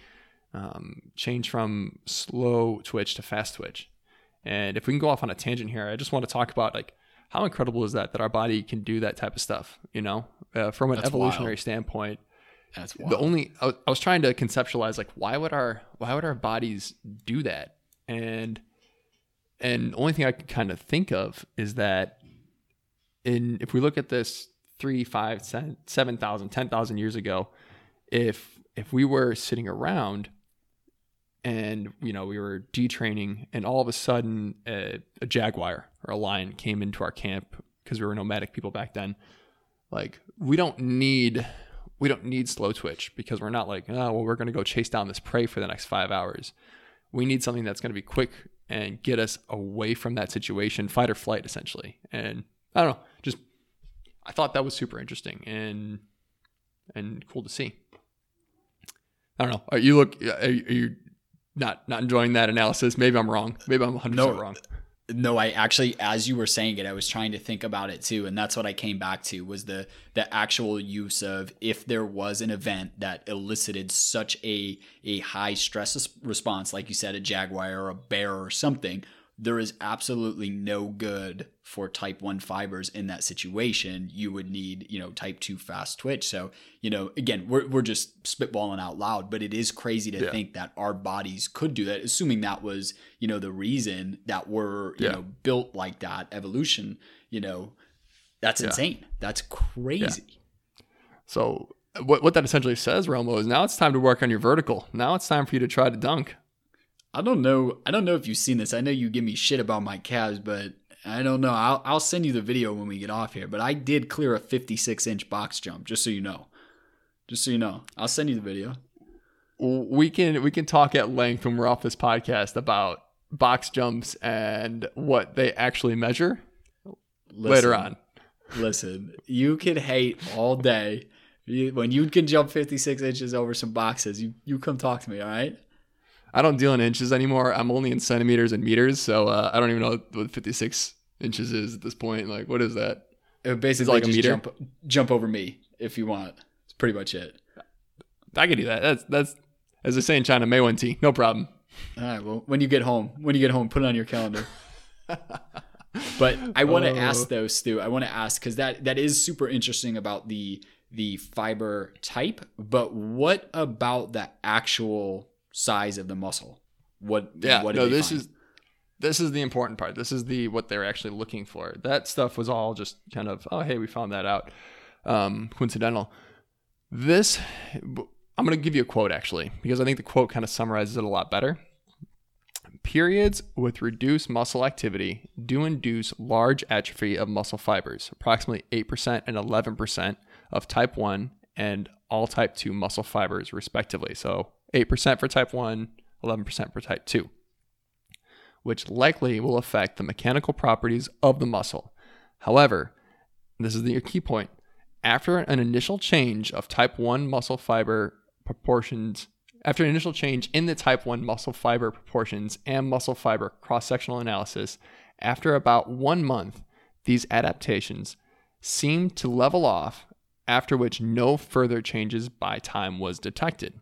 um, change from slow twitch to fast twitch. And if we can go off on a tangent here, I just want to talk about like how incredible is that that our body can do that type of stuff, you know, uh, from an That's evolutionary wild. standpoint. That's The only I was, I was trying to conceptualize like why would our why would our bodies do that? And and the only thing I could kind of think of is that in if we look at this three, five, seven, seven thousand, ten thousand years ago, if if we were sitting around and you know we were detraining and all of a sudden a, a jaguar or a lion came into our camp because we were nomadic people back then. Like we don't need we don't need slow twitch because we're not like oh well we're going to go chase down this prey for the next five hours. We need something that's going to be quick and get us away from that situation fight or flight essentially. And i don't know just i thought that was super interesting and and cool to see. I don't know. Uh, uh, are you look are you, are you not not enjoying that analysis maybe i'm wrong maybe i'm 100% No. wrong no i actually as you were saying it i was trying to think about it too and that's what i came back to was the the actual use of if there was an event that elicited such a a high stress response like you said a jaguar or a bear or something there is absolutely no good for type 1 fibers in that situation. You would need you know type 2 fast twitch. So you know again we're, we're just spitballing out loud but it is crazy to Yeah. think that our bodies could do that assuming that was you know the reason that we're you Yeah. know built like that evolution you know that's Yeah. insane. That's crazy. So what, what that essentially says romo is now it's time to work on your vertical. Now it's time for you to try to dunk I don't know. I don't know if you've seen this. I know you give me shit about my calves, but I don't know. I'll, I'll send you the video when we get off here. But I did clear a 56 inch box jump, just so you know. Just so you know, I'll send you the video. we can we can talk at length when we're off this podcast about box jumps and what they actually measure later on. Listen, you can hate all day. When you can jump 56 inches over some boxes, you, you come talk to me, all right? I don't deal in inches anymore. I'm only in centimeters and meters, so uh, I don't even know what 56 inches is at this point. Like, what is that? It would basically like a meter? jump jump over me if you want. It's pretty much it. I could do that. That's that's as they say in China, May T. No problem. All right. Well, when you get home, when you get home, put it on your calendar. but I want to Oh. ask though, Stu. I want to ask because that that is super interesting about the the fiber type. But what about the actual size of the muscle? What? Yeah. What no, this find? is this is the important part. This is the what they're actually looking for. That stuff was all just kind of oh hey we found that out, um, coincidental. This I'm going to give you a quote actually because I think the quote kind of summarizes it a lot better. Periods with reduced muscle activity do induce large atrophy of muscle fibers, approximately 8% and 11% of type 1 and all type 2 muscle fibers, respectively. So 8% for type 1, 11% for type 2, which likely will affect the mechanical properties of the muscle. However, this is the key point. After an initial change of type 1 muscle fiber proportions, after an initial change in the type 1 muscle fiber proportions and muscle fiber cross sectional analysis, after about one month, these adaptations seemed to level off, after which no further changes by time was detected.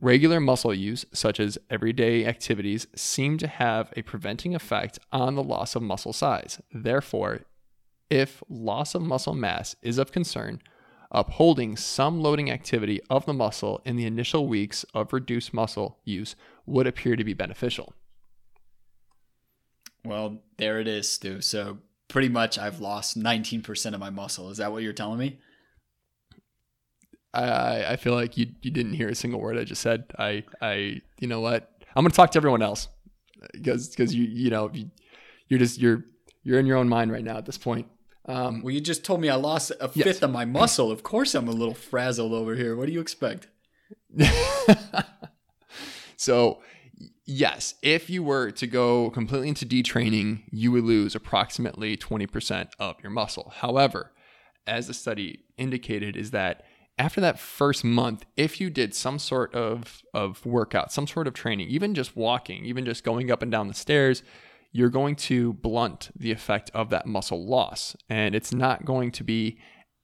Regular muscle use, such as everyday activities, seem to have a preventing effect on the loss of muscle size. Therefore, if loss of muscle mass is of concern, upholding some loading activity of the muscle in the initial weeks of reduced muscle use would appear to be beneficial. Well, there it is, Stu. So pretty much, I've lost 19% of my muscle. Is that what you're telling me? I, I feel like you, you didn't hear a single word I just said. I, I, you know what? I'm gonna talk to everyone else because, because you, you know, you, you're just you're you're in your own mind right now at this point. Um, Well, you just told me I lost a Yes. fifth of my muscle. Of course, I'm a little frazzled over here. What do you expect? so, yes, if you were to go completely into detraining, you would lose approximately 20% of your muscle. However, as the study indicated, is that after that first month, if you did some sort of, of workout, some sort of training, even just walking, even just going up and down the stairs, you're going to blunt the effect of that muscle loss. And it's not going to be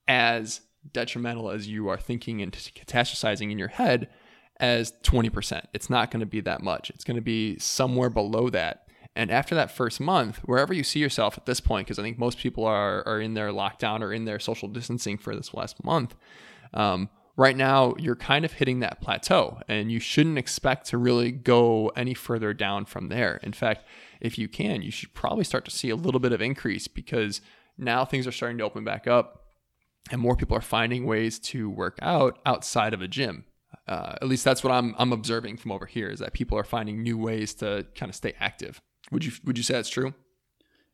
as detrimental as you are thinking and catastrophizing in your head as 20%. It's not going to be that much. It's going to be somewhere below that. And after that first month, wherever you see yourself at this point, because I think most people are, are in their lockdown or in their social distancing for this last month, um, right now you're kind of hitting that plateau and you shouldn't expect to really go any further down from there. In fact, if you can, you should probably start to see a little bit of increase because now things are starting to open back up and more people are finding ways to work out outside of a gym. Uh, at least that's what I'm I'm observing from over here is that people are finding new ways to kind of stay active. Would you would you say that's true?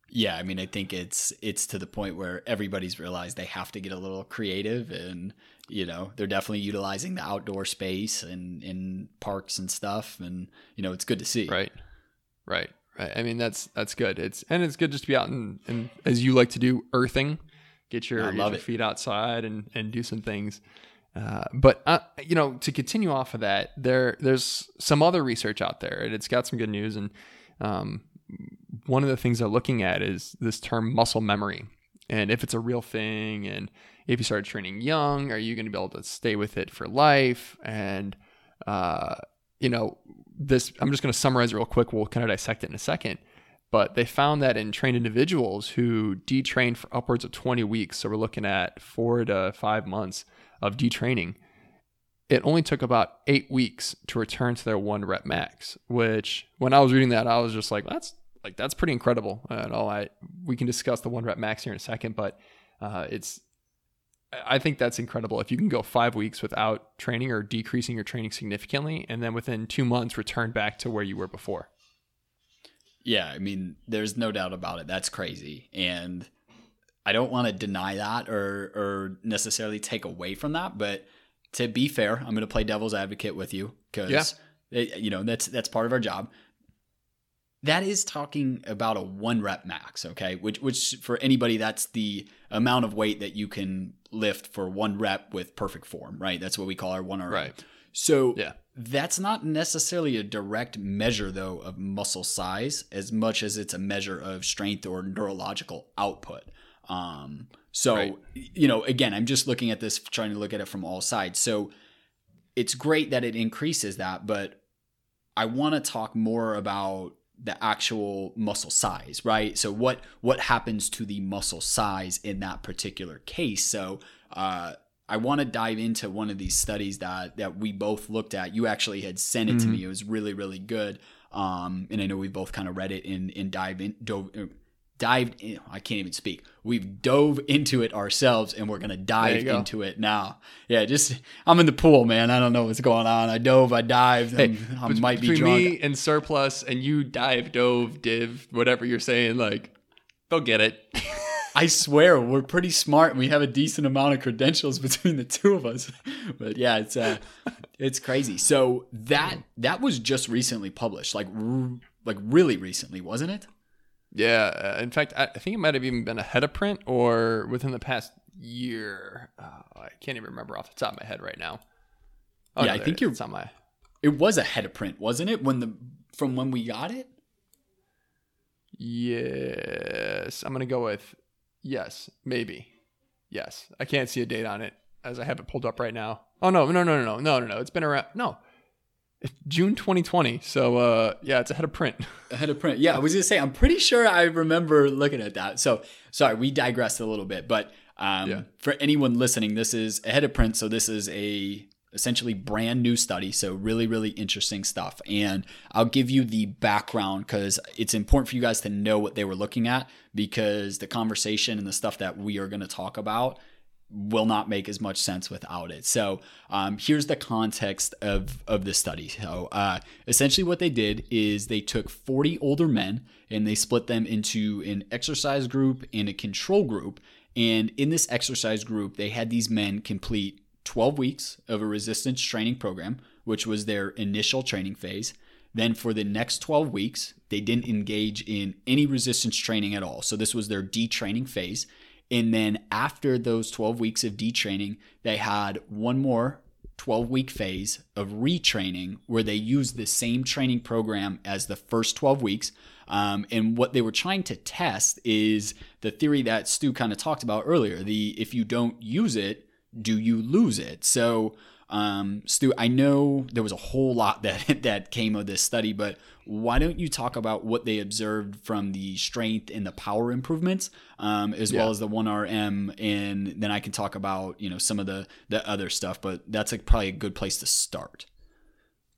Yeah, I mean, I think it's it's to the point where everybody's realized they have to get a little creative, and you know, they're definitely utilizing the outdoor space and in parks and stuff, and you know, it's good to see. Right, right, right. I mean, that's that's good. It's and it's good just to be out and, and as you like to do, earthing, get your, get your feet outside and and do some things. Uh, but uh, you know, to continue off of that, there there's some other research out there, and it's got some good news. And um, one of the things they're looking at is this term muscle memory, and if it's a real thing, and if you start training young, are you going to be able to stay with it for life? And uh, you know, this I'm just going to summarize real quick. We'll kind of dissect it in a second. But they found that in trained individuals who detrained for upwards of 20 weeks, so we're looking at four to five months of detraining, it only took about eight weeks to return to their one rep max. Which, when I was reading that, I was just like, that's like that's pretty incredible. And all I we can discuss the one rep max here in a second, but uh, it's I think that's incredible. If you can go five weeks without training or decreasing your training significantly, and then within two months return back to where you were before. Yeah, I mean, there's no doubt about it. That's crazy, and I don't want to deny that or or necessarily take away from that, but to be fair, I'm going to play devil's advocate with you because yeah. you know that's that's part of our job. That is talking about a one rep max, okay? Which which for anybody that's the amount of weight that you can lift for one rep with perfect form, right? That's what we call our one RM. Right. So yeah. that's not necessarily a direct measure though of muscle size as much as it's a measure of strength or neurological output. Um, so, right. you know, again, I'm just looking at this, trying to look at it from all sides. So it's great that it increases that, but I want to talk more about the actual muscle size, right? So what what happens to the muscle size in that particular case? So uh, I want to dive into one of these studies that that we both looked at. You actually had sent it mm-hmm. to me. It was really really good. Um, and I know we both kind of read it and and dive in dove dived in, I can't even speak. We've dove into it ourselves and we're going to dive into it now. Yeah, just I'm in the pool, man. I don't know what's going on. I dove, I dived, hey, I might be drunk. me and surplus and you dive, dove, div, whatever you're saying, like they'll get it. I swear we're pretty smart and we have a decent amount of credentials between the two of us. But yeah, it's uh it's crazy. So that that was just recently published, like like really recently, wasn't it? Yeah, uh, in fact, I, think it might have even been ahead of print or within the past year. Oh, I can't even remember off the top of my head right now. Oh, yeah, no, I think you're. It's on my. It was ahead of print, wasn't it? When the from when we got it. Yes, I'm gonna go with yes, maybe. Yes, I can't see a date on it as I have it pulled up right now. Oh no, no, no, no, no, no, no, no! It's been around. No, June 2020. So uh, yeah, it's ahead of print. Ahead of print. Yeah, I was gonna say I'm pretty sure I remember looking at that. So sorry, we digressed a little bit, but um, yeah. for anyone listening, this is ahead of print. So this is a essentially brand new study. So really, really interesting stuff. And I'll give you the background because it's important for you guys to know what they were looking at because the conversation and the stuff that we are going to talk about will not make as much sense without it. So um, here's the context of of the study. So uh, essentially, what they did is they took 40 older men and they split them into an exercise group and a control group. And in this exercise group, they had these men complete 12 weeks of a resistance training program, which was their initial training phase. Then for the next 12 weeks, they didn't engage in any resistance training at all. So this was their detraining phase And then after those 12 weeks of detraining, they had one more 12 week phase of retraining where they used the same training program as the first 12 weeks. Um, and what they were trying to test is the theory that Stu kind of talked about earlier the if you don't use it, do you lose it? So, um, Stu, I know there was a whole lot that that came of this study, but why don't you talk about what they observed from the strength and the power improvements, um, as yeah. well as the one RM, and then I can talk about you know some of the the other stuff. But that's like probably a good place to start.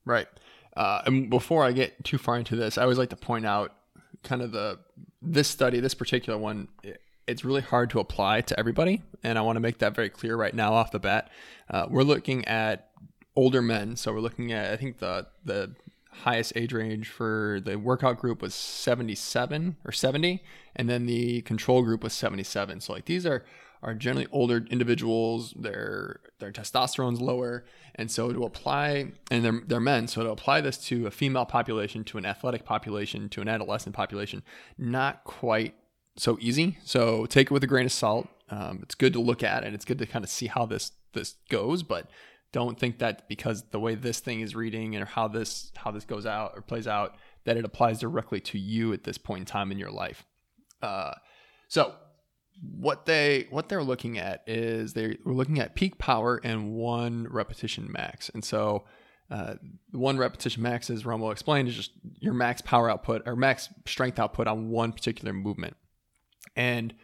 Right. Uh, and before I get too far into this, I always like to point out kind of the this study, this particular one. It, it's really hard to apply to everybody, and I want to make that very clear right now off the bat. Uh, we're looking at older men, so we're looking at I think the the highest age range for the workout group was 77 or 70 and then the control group was 77 so like these are are generally older individuals their their testosterone's lower and so to apply and they're, they're men so to apply this to a female population to an athletic population to an adolescent population not quite so easy so take it with a grain of salt um, it's good to look at and it's good to kind of see how this this goes but don't think that because the way this thing is reading and how this how this goes out or plays out that it applies directly to you at this point in time in your life. Uh, so what they what they're looking at is they are looking at peak power and one repetition max, and so. Uh, one repetition max, as Romo explained, is just your max power output or max strength output on one particular movement. And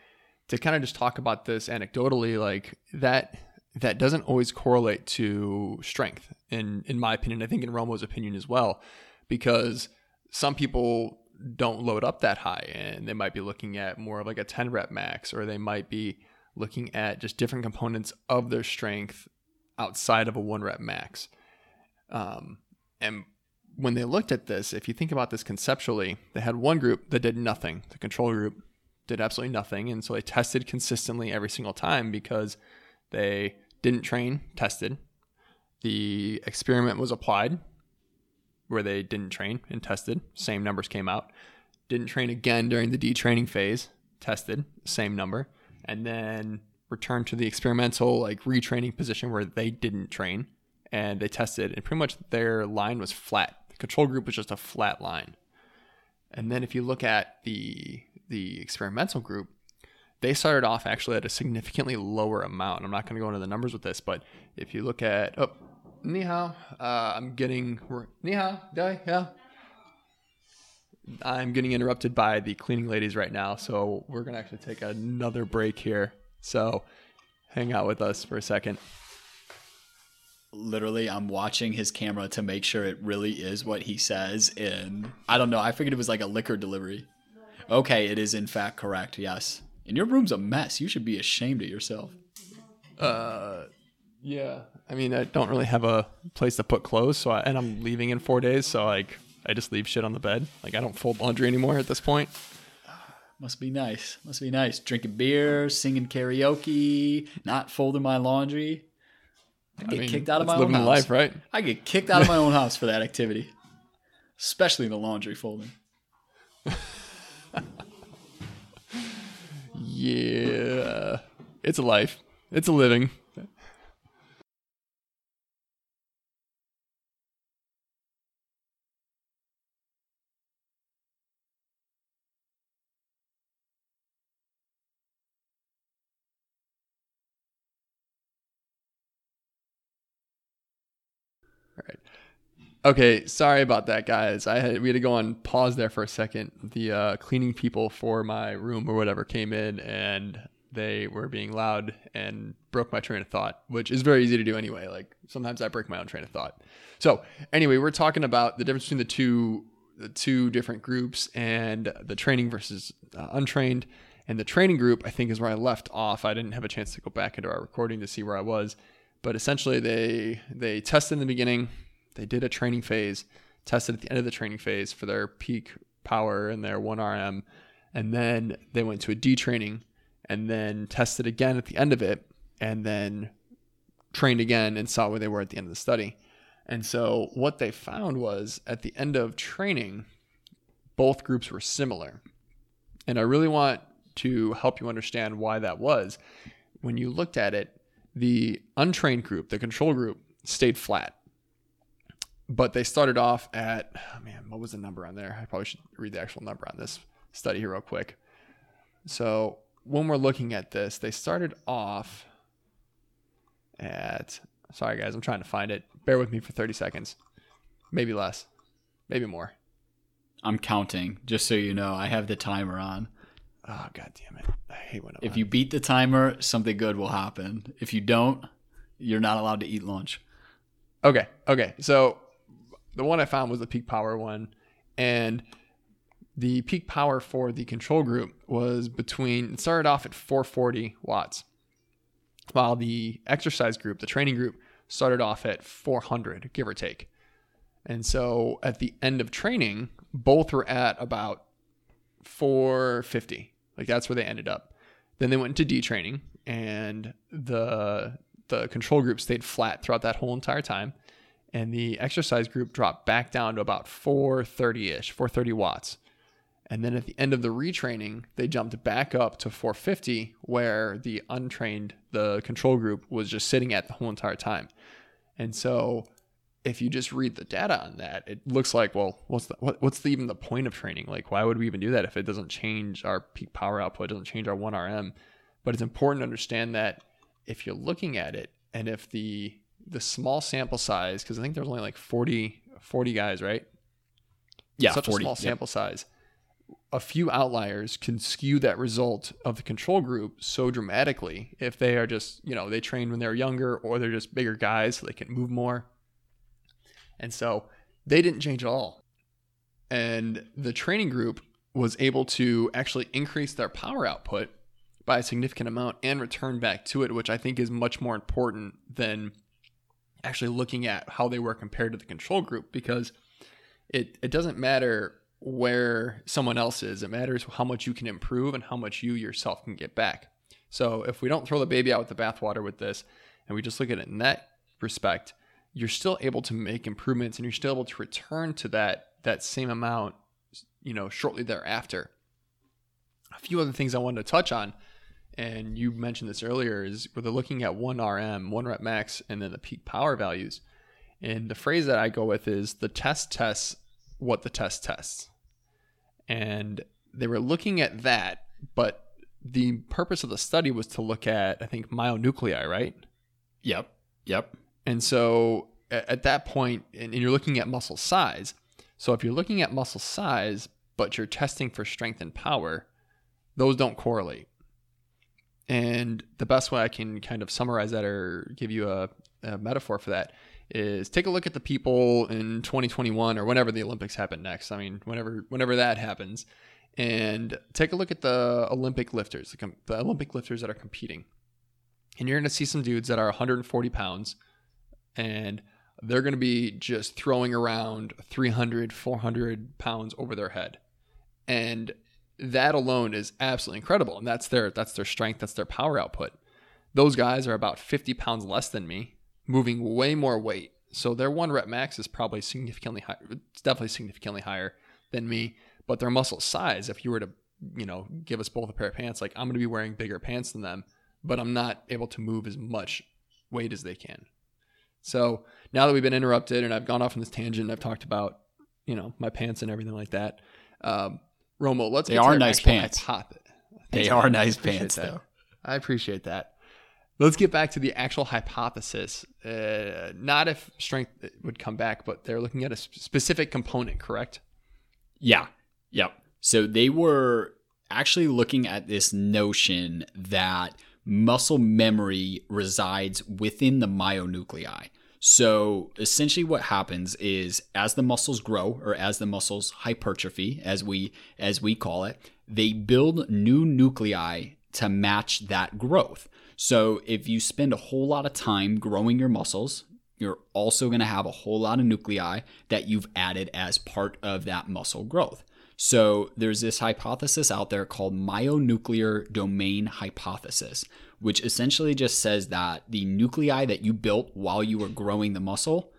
to kind of just talk about this anecdotally, like that that doesn't always correlate to strength in in my opinion i think in romo's opinion as well because some people don't load up that high and they might be looking at more of like a 10 rep max or they might be looking at just different components of their strength outside of a one rep max. Um, and when they looked at this if you think about this conceptually they had one group that did nothing. The control group did absolutely nothing and so they tested consistently every single time because they didn't train, tested. The experiment was applied where they didn't train and tested. Same numbers came out. Didn't train again during the detraining phase, tested, same number. And then returned to the experimental, like retraining position where they didn't train and they tested, and pretty much their line was flat. The control group was just a flat line. And then if you look at the the experimental group, they started off actually at a significantly lower amount. I'm not going to go into the numbers with this, but if you look at oh, ni hao, uh, I'm getting ni hao, dai, yeah. I'm getting interrupted by the cleaning ladies right now, so we're gonna actually take another break here. So hang out with us for a second. Literally, I'm watching his camera to make sure it really is what he says. And I don't know. I figured it was like a liquor delivery. Okay, it is in fact correct. Yes. And your room's a mess. You should be ashamed of yourself. Uh, yeah. I mean, I don't really have a place to put clothes, so I, and I'm leaving in four days, so like I just leave shit on the bed. Like I don't fold laundry anymore at this point. Must be nice. Must be nice. Drinking beer, singing karaoke, not folding my laundry. I get I mean, kicked out of my own house. life, right? I get kicked out of my own house for that activity, especially the laundry folding. Yeah. It's a life. It's a living. All right. Okay, sorry about that, guys. I had we had to go on pause there for a second. The uh, cleaning people for my room or whatever came in, and they were being loud and broke my train of thought, which is very easy to do anyway. Like sometimes I break my own train of thought. So anyway, we're talking about the difference between the two the two different groups and the training versus uh, untrained. And the training group, I think, is where I left off. I didn't have a chance to go back into our recording to see where I was, but essentially they they tested in the beginning they did a training phase, tested at the end of the training phase for their peak power and their 1RM, and then they went to a detraining and then tested again at the end of it, and then trained again and saw where they were at the end of the study. And so what they found was at the end of training, both groups were similar. And I really want to help you understand why that was. When you looked at it, the untrained group, the control group, stayed flat. But they started off at, oh man, what was the number on there? I probably should read the actual number on this study here, real quick. So when we're looking at this, they started off at, sorry guys, I'm trying to find it. Bear with me for 30 seconds, maybe less, maybe more. I'm counting, just so you know. I have the timer on. Ah, oh god damn it! I hate when I'm If on. you beat the timer, something good will happen. If you don't, you're not allowed to eat lunch. Okay, okay. So the one I found was the peak power one, and the peak power for the control group was between. It started off at 440 watts, while the exercise group, the training group, started off at 400, give or take. And so at the end of training, both were at about 450. Like that's where they ended up. Then they went into detraining, and the the control group stayed flat throughout that whole entire time, and the exercise group dropped back down to about 430 ish, 430 watts. And then at the end of the retraining, they jumped back up to 450, where the untrained, the control group was just sitting at the whole entire time. And so, if you just read the data on that, it looks like, well, what's the, what, what's the, even the point of training? Like, why would we even do that if it doesn't change our peak power output, doesn't change our 1RM? But it's important to understand that if you're looking at it, and if the the small sample size, because I think there's only like 40, 40 guys, right? Yeah, such 40. a small sample size. A few outliers can skew that result of the control group so dramatically if they are just, you know, they trained when they were younger or they're just bigger guys so they can move more. And so they didn't change at all. And the training group was able to actually increase their power output by a significant amount and return back to it, which I think is much more important than actually looking at how they were compared to the control group because it, it doesn't matter where someone else is. It matters how much you can improve and how much you yourself can get back. So if we don't throw the baby out with the bathwater with this and we just look at it in that respect, you're still able to make improvements and you're still able to return to that that same amount, you know, shortly thereafter. A few other things I wanted to touch on, and you mentioned this earlier, is where they're looking at one RM, one rep max, and then the peak power values. And the phrase that I go with is the test tests what the test tests. And they were looking at that, but the purpose of the study was to look at, I think, myonuclei, right? Yep. Yep. And so at that point, and and you're looking at muscle size. So if you're looking at muscle size, but you're testing for strength and power, those don't correlate. And the best way I can kind of summarize that or give you a, a metaphor for that is take a look at the people in 2021 or whenever the Olympics happen next. I mean, whenever whenever that happens, and take a look at the Olympic lifters, the, the Olympic lifters that are competing, and you're going to see some dudes that are 140 pounds, and they're going to be just throwing around 300, 400 pounds over their head, and that alone is absolutely incredible, and that's their that's their strength, that's their power output. Those guys are about 50 pounds less than me, moving way more weight. So their one rep max is probably significantly higher. It's definitely significantly higher than me. But their muscle size, if you were to, you know, give us both a pair of pants, like I'm going to be wearing bigger pants than them, but I'm not able to move as much weight as they can. So now that we've been interrupted and I've gone off on this tangent, I've talked about, you know, my pants and everything like that. Um, Romo, let's They are nice pants. hypothesis. They are nice pants, that. though. I appreciate that. Let's get back to the actual hypothesis. Uh, not if strength would come back, but they're looking at a specific component, correct? Yeah. Yep. So they were actually looking at this notion that muscle memory resides within the myonuclei. So essentially what happens is as the muscles grow or as the muscles hypertrophy as we as we call it, they build new nuclei to match that growth. So if you spend a whole lot of time growing your muscles, you're also going to have a whole lot of nuclei that you've added as part of that muscle growth. So there's this hypothesis out there called myonuclear domain hypothesis, which essentially just says that the nuclei that you built while you were growing the muscle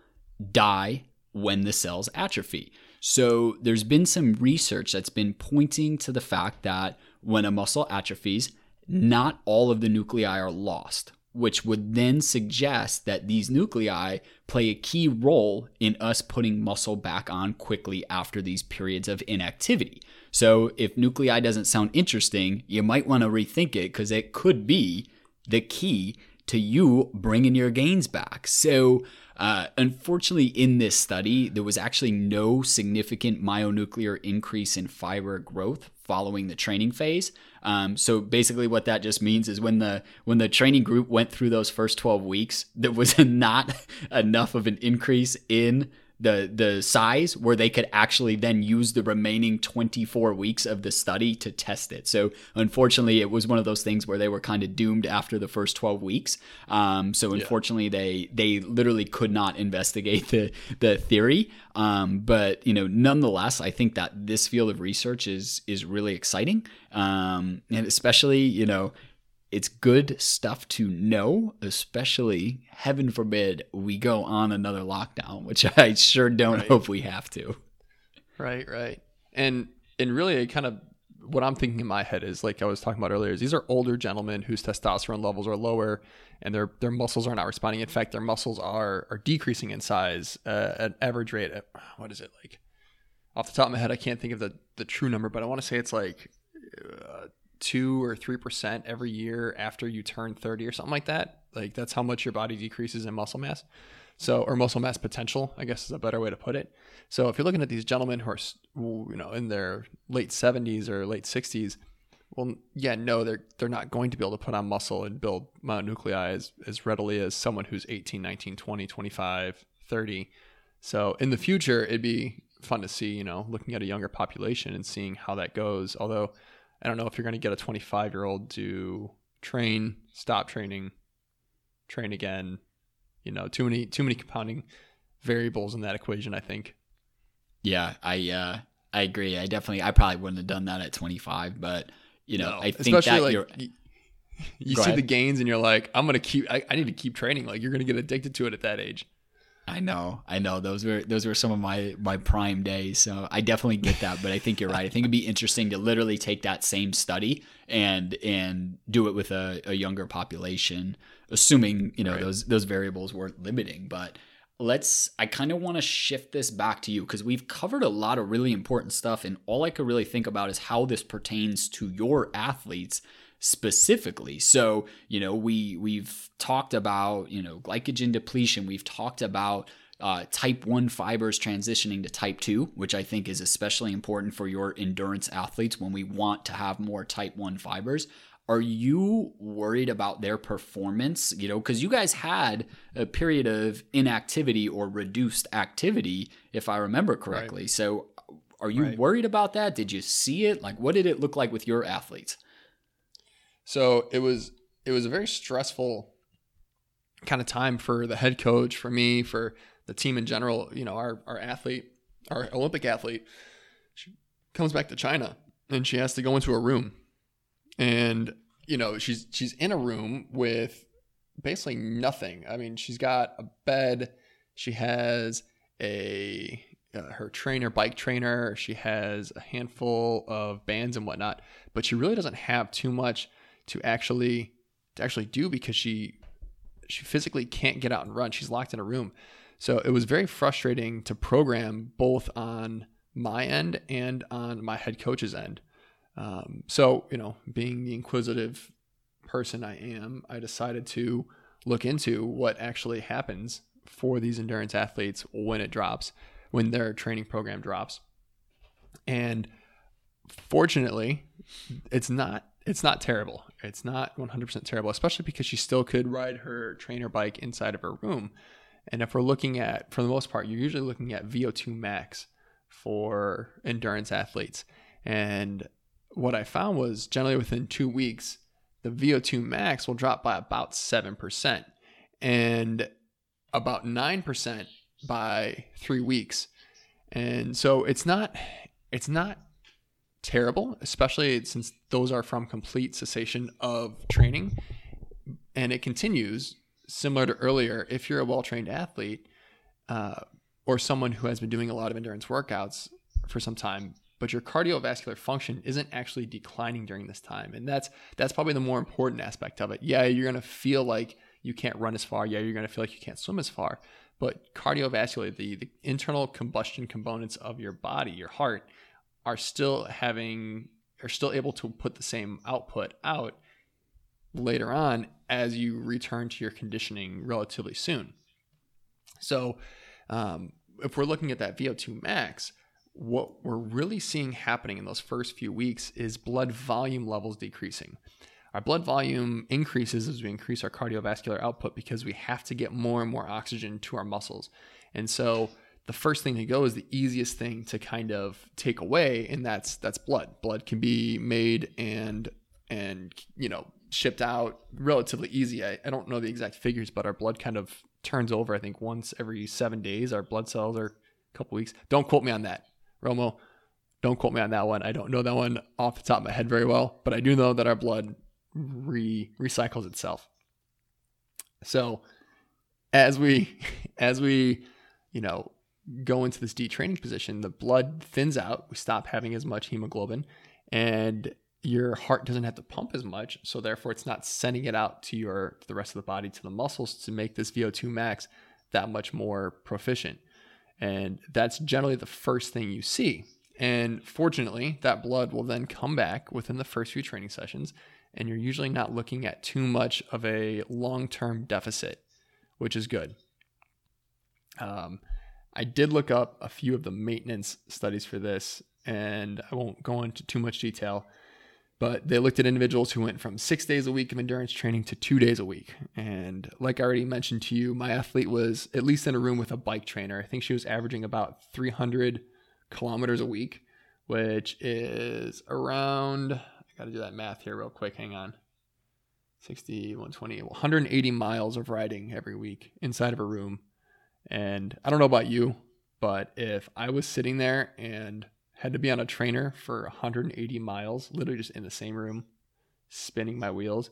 die when the cells atrophy. So there's been some research that's been pointing to the fact that when a muscle atrophies, not all of the nuclei are lost, which would then suggest that these nuclei play a key role in us putting muscle back on quickly after these periods of inactivity. So if nuclei doesn't sound interesting, you might want to rethink it because it could be the key to you bringing your gains back. So, uh, unfortunately, in this study, there was actually no significant myonuclear increase in fiber growth following the training phase. Um, so basically, what that just means is when the when the training group went through those first 12 weeks, there was not enough of an increase in the the size where they could actually then use the remaining 24 weeks of the study to test it. So unfortunately, it was one of those things where they were kind of doomed after the first 12 weeks. Um, so unfortunately, yeah. they they literally could not investigate the the theory. Um, but you know, nonetheless, I think that this field of research is is really exciting, um, and especially you know it's good stuff to know, especially heaven forbid we go on another lockdown, which I sure don't right. hope we have to. Right, right. And and really kind of what I'm thinking in my head is like I was talking about earlier is these are older gentlemen whose testosterone levels are lower and their their muscles are not responding. In fact, their muscles are are decreasing in size uh, at average rate. At, what is it like? Off the top of my head, I can't think of the the true number, but I want to say it's like uh, two or three percent every year after you turn 30 or something like that. Like that's how much your body decreases in muscle mass. So, or muscle mass potential, I guess is a better way to put it. So, if you're looking at these gentlemen who are, you know, in their late 70s or late 60s, well, yeah, no, they're they're not going to be able to put on muscle and build myonuclei as, as readily as someone who's 18, 19, 20, 25, 30. So, in the future, it'd be fun to see, you know, looking at a younger population and seeing how that goes. Although I don't know if you're going to get a 25 year old to train, stop training, train again. You know, too many too many compounding variables in that equation. I think. Yeah, I uh, I agree. I definitely I probably wouldn't have done that at 25, but you know, no, I think that like, you're. You, see ahead. the gains and you're like, I'm gonna keep. I, I need to keep training. Like you're gonna get addicted to it at that age. I know, I know. Those were those were some of my my prime days. So I definitely get that. But I think you're right. I think it'd be interesting to literally take that same study and and do it with a, a younger population, assuming you know right. those those variables weren't limiting. But let's. I kind of want to shift this back to you because we've covered a lot of really important stuff, and all I could really think about is how this pertains to your athletes specifically. So, you know, we we've talked about, you know, glycogen depletion, we've talked about uh, type 1 fibers transitioning to type 2, which I think is especially important for your endurance athletes when we want to have more type 1 fibers. Are you worried about their performance? You know, because you guys had a period of inactivity or reduced activity, if I remember correctly. Right. So, are you right. worried about that? Did you see it? Like, what did it look like with your athletes? So it was it was a very stressful kind of time for the head coach, for me, for the team in general. You know, our our athlete, our Olympic athlete, she comes back to China and she has to go into a room, and you know she's she's in a room with basically nothing. I mean, she's got a bed, she has a uh, her trainer, bike trainer, she has a handful of bands and whatnot, but she really doesn't have too much to actually to actually do because she she physically can't get out and run. She's locked in a room. So it was very frustrating to program both on my end and on my head coach's end. Um, so, you know, being the inquisitive person I am, I decided to look into what actually happens for these endurance athletes when it drops, when their training program drops. And fortunately, it's not it's not terrible. It's not 100% terrible, especially because she still could ride her trainer bike inside of her room. And if we're looking at, for the most part, you're usually looking at VO2 max for endurance athletes. And what I found was generally within two weeks, the VO2 max will drop by about 7% and about 9% by three weeks. And so it's not, it's not terrible, especially since those are from complete cessation of training. And it continues similar to earlier. If you're a well trained athlete uh, or someone who has been doing a lot of endurance workouts, for some time, but your cardiovascular function isn't actually declining during this time. And that's that's probably the more important aspect of it. Yeah, you're to feel like you can't run as far. Yeah, you're to feel like you can't swim as far. But cardiovascular, the, the internal combustion components of your body, your heart, are still having are still able to put the same output out later on as you return to your conditioning relatively soon. So, um, if we're looking at that VO2 max, what we're really seeing happening in those first few weeks is blood volume levels decreasing. Our blood volume increases as we increase our cardiovascular output because we have to get more and more oxygen to our muscles. And so the first thing to go is the easiest thing to kind of take away and that's that's blood. Blood can be made and and you know shipped out relatively easy. I, I don't know the exact figures, but our blood kind of turns over, I think, once every seven days. Our blood cells are a couple weeks. Don't quote me on that, Romo. Don't quote me on that one. I don't know that one off the top of my head very well, but I do know that our blood re recycles itself. So as we as we you know go into this detraining position, the blood thins out. We stop having as much hemoglobin, and your heart doesn't have to pump as much, so therefore it's not sending it out to your to the rest of the body to the muscles to make this VO2 max that much more proficient. And that's generally the first thing you see. And fortunately, that blood will then come back within the first few training sessions, and you're usually not looking at too much of a long-term deficit, which is good. Um, I did look up a few of the maintenance studies for this, and I won't go into too much detail but they looked at individuals who went from six days a week of endurance training to two days a week. And like I already mentioned to you, my athlete was at least in a room with a bike trainer. I think she was averaging about 300 kilometers a week, which is around, I got to do that math here real quick. Hang on. 60, 120, 180 miles of riding every week inside of a room. And I don't know about you, but if I was sitting there and had to be on a trainer for 180 miles, literally just in the same room, spinning my wheels,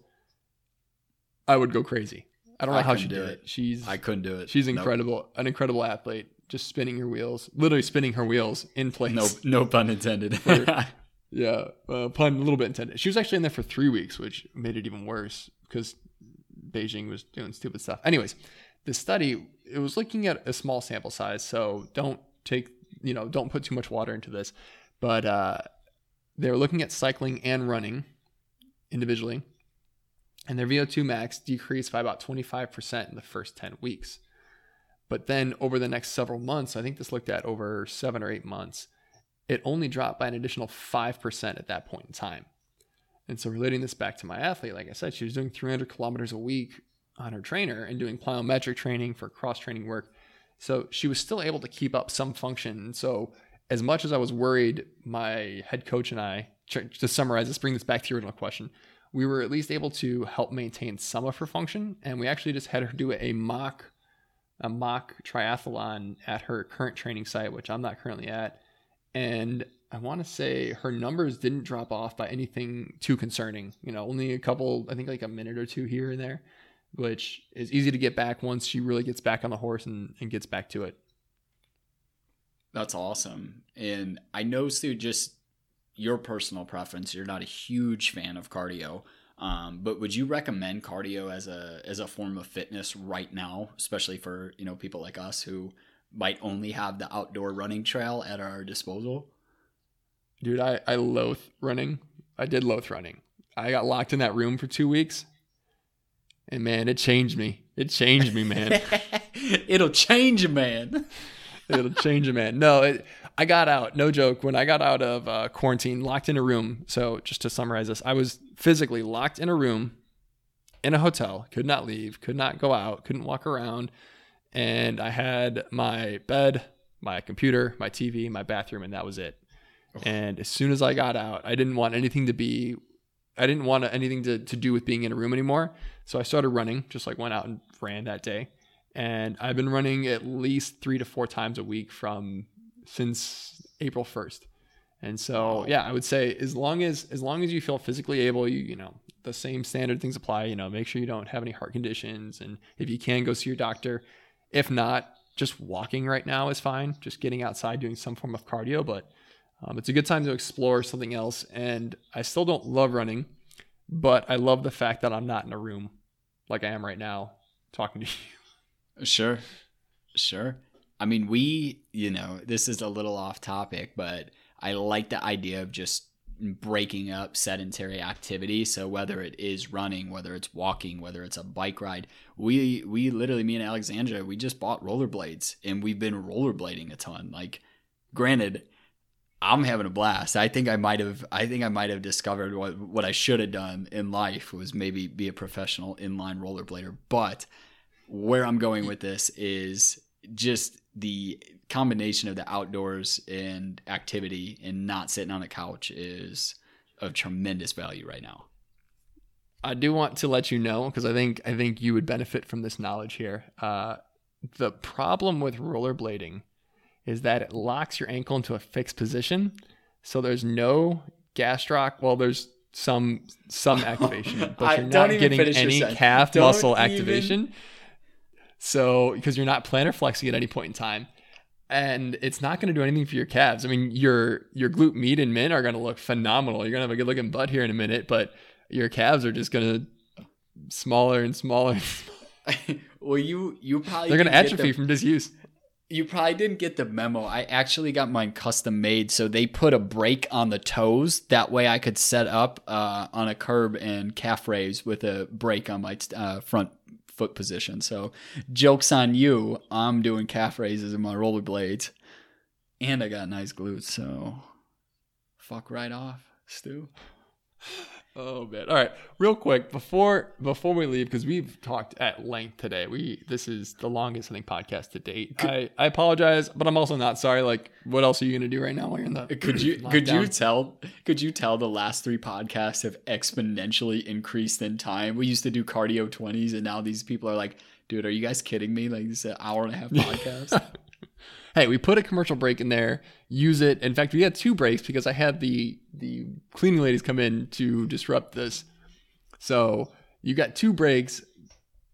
I would go crazy. I don't know I how she did it. it. She's I couldn't do it. She's incredible, nope. an incredible athlete. Just spinning her wheels, literally spinning her wheels in place. No, no pun intended. for, yeah, uh, pun a little bit intended. She was actually in there for three weeks, which made it even worse because Beijing was doing stupid stuff. Anyways, the study it was looking at a small sample size, so don't take you know, don't put too much water into this. But uh, they're looking at cycling and running individually, and their VO2 max decreased by about 25% in the first 10 weeks. But then over the next several months, I think this looked at over seven or eight months, it only dropped by an additional 5% at that point in time. And so, relating this back to my athlete, like I said, she was doing 300 kilometers a week on her trainer and doing plyometric training for cross training work so she was still able to keep up some function. So as much as I was worried, my head coach and I, to summarize let's bring this back to your original question, we were at least able to help maintain some of her function. And we actually just had her do a mock, a mock triathlon at her current training site, which I'm not currently at. And I want to say her numbers didn't drop off by anything too concerning. You know, only a couple, I think like a minute or two here and there which is easy to get back once she really gets back on the horse and, and gets back to it. That's awesome. And I know, Stu, just your personal preference, you're not a huge fan of cardio. Um, but would you recommend cardio as a as a form of fitness right now, especially for you know people like us who might only have the outdoor running trail at our disposal? Dude, I, I loathe running. I did loathe running. I got locked in that room for two weeks. And man, it changed me. It changed me, man. It'll change a man. It'll change a man. No, it, I got out. No joke. When I got out of uh, quarantine, locked in a room. So just to summarize this, I was physically locked in a room in a hotel. Could not leave. Could not go out. Couldn't walk around. And I had my bed, my computer, my TV, my bathroom, and that was it. Oh. And as soon as I got out, I didn't want anything to be I didn't want anything to, to do with being in a room anymore. So I started running, just like went out and ran that day. And I've been running at least three to four times a week from since April 1st. And so, yeah, I would say as long as as long as you feel physically able, you you know, the same standard things apply. You know, make sure you don't have any heart conditions, and if you can, go see your doctor. If not, just walking right now is fine. Just getting outside, doing some form of cardio. But Um, it's a good time to explore something else. And I still don't love running, but I love the fact that I'm not in a room like I am right now talking to you. Sure. Sure. I mean, we, you know, this is a little off topic, but I like the idea of just breaking up sedentary activity. So whether it is running, whether it's walking, whether it's a bike ride, we we literally me and Alexandra, we just bought rollerblades and we've been rollerblading a ton. Like granted, I'm having a blast. I think I might have I think I might have discovered what what I should have done in life was maybe be a professional inline rollerblader. But where I'm going with this is just the combination of the outdoors and activity and not sitting on the couch is of tremendous value right now. I do want to let you know because I think I think you would benefit from this knowledge here. Uh, the problem with rollerblading is that it locks your ankle into a fixed position, so there's no gastroc. Well, there's some some activation, but you're not getting any calf don't muscle even... activation. So because you're not plantar flexing at any point in time, and it's not going to do anything for your calves. I mean, your your glute med and min are going to look phenomenal. You're going to have a good looking butt here in a minute, but your calves are just going to smaller and smaller. well, you you probably they're going to atrophy the, from disuse. You probably didn't get the memo. I actually got mine custom made, so they put a brake on the toes. That way, I could set up uh, on a curb and calf raise with a brake on my uh, front foot position. So jokes on you. I'm doing calf raises in my rollerblades, and I got nice glutes. So fuck right off, Stu. Oh man! All right, real quick before before we leave because we've talked at length today. We this is the longest I think podcast to date. Could, I I apologize, but I'm also not sorry. Like, what else are you gonna do right now while you're in the? Uh, could you could you tell could you tell the last three podcasts have exponentially increased in time? We used to do cardio twenties, and now these people are like, dude, are you guys kidding me? Like this is an hour and a half podcast. Hey, we put a commercial break in there. Use it. In fact, we had two breaks because I had the the cleaning ladies come in to disrupt this. So you got two breaks.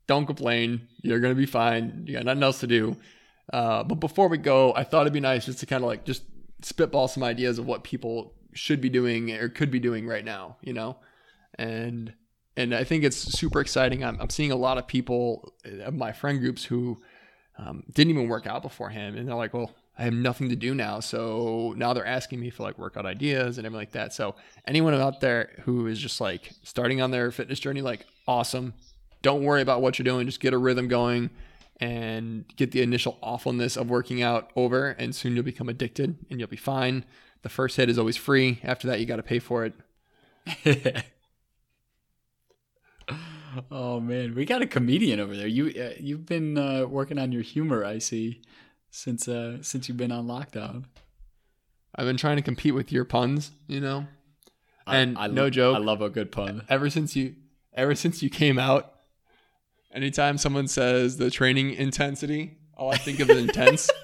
Don't complain. You're gonna be fine. You got nothing else to do. Uh, but before we go, I thought it'd be nice just to kind of like just spitball some ideas of what people should be doing or could be doing right now. You know, and and I think it's super exciting. I'm, I'm seeing a lot of people my friend groups who um, didn't even work out beforehand. And they're like, well, I have nothing to do now. So now they're asking me for like workout ideas and everything like that. So anyone out there who is just like starting on their fitness journey, like awesome. Don't worry about what you're doing. Just get a rhythm going and get the initial awfulness of working out over. And soon you'll become addicted and you'll be fine. The first hit is always free. After that, you got to pay for it. oh man, we got a comedian over there. You uh, you've been uh, working on your humor, I see, since uh, since you've been on lockdown. I've been trying to compete with your puns, you know. And I, I no lo- joke, I love a good pun. Ever since you ever since you came out, anytime someone says the training intensity, all I think of is intense.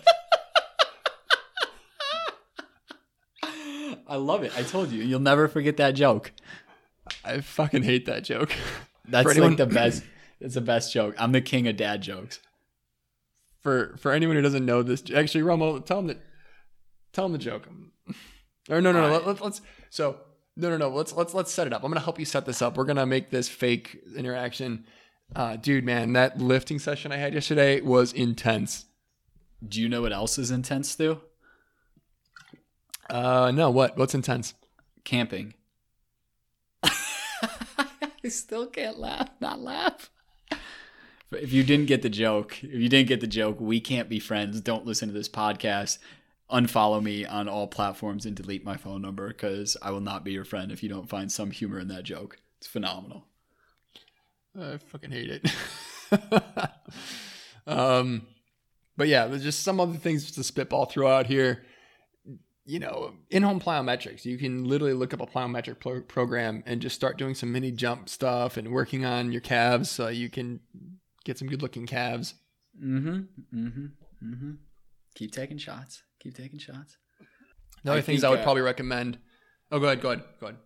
I love it. I told you, you'll never forget that joke. I fucking hate that joke. That's anyone, like the best. It's the best joke. I'm the king of dad jokes. For for anyone who doesn't know this, actually, Romo, tell him that. Tell him the joke. Or no, no, no. Right. Let, let's. So no, no, no. Let's let's let's set it up. I'm gonna help you set this up. We're gonna make this fake interaction. Uh, dude, man, that lifting session I had yesterday was intense. Do you know what else is intense, Stu? Uh, no. What? What's intense? Camping. I still can't laugh, not laugh. But if you didn't get the joke, if you didn't get the joke, we can't be friends. Don't listen to this podcast. Unfollow me on all platforms and delete my phone number because I will not be your friend if you don't find some humor in that joke. It's phenomenal. I fucking hate it. um, but yeah, there's just some other things to spitball throughout here you know, in-home plyometrics. You can literally look up a plyometric pro- program and just start doing some mini jump stuff and working on your calves so you can get some good-looking calves. Mm-hmm. Mm-hmm. Mm-hmm. Keep taking shots. Keep taking shots. The other I things think, I would uh, probably recommend. Oh, go ahead. Go ahead. Go ahead.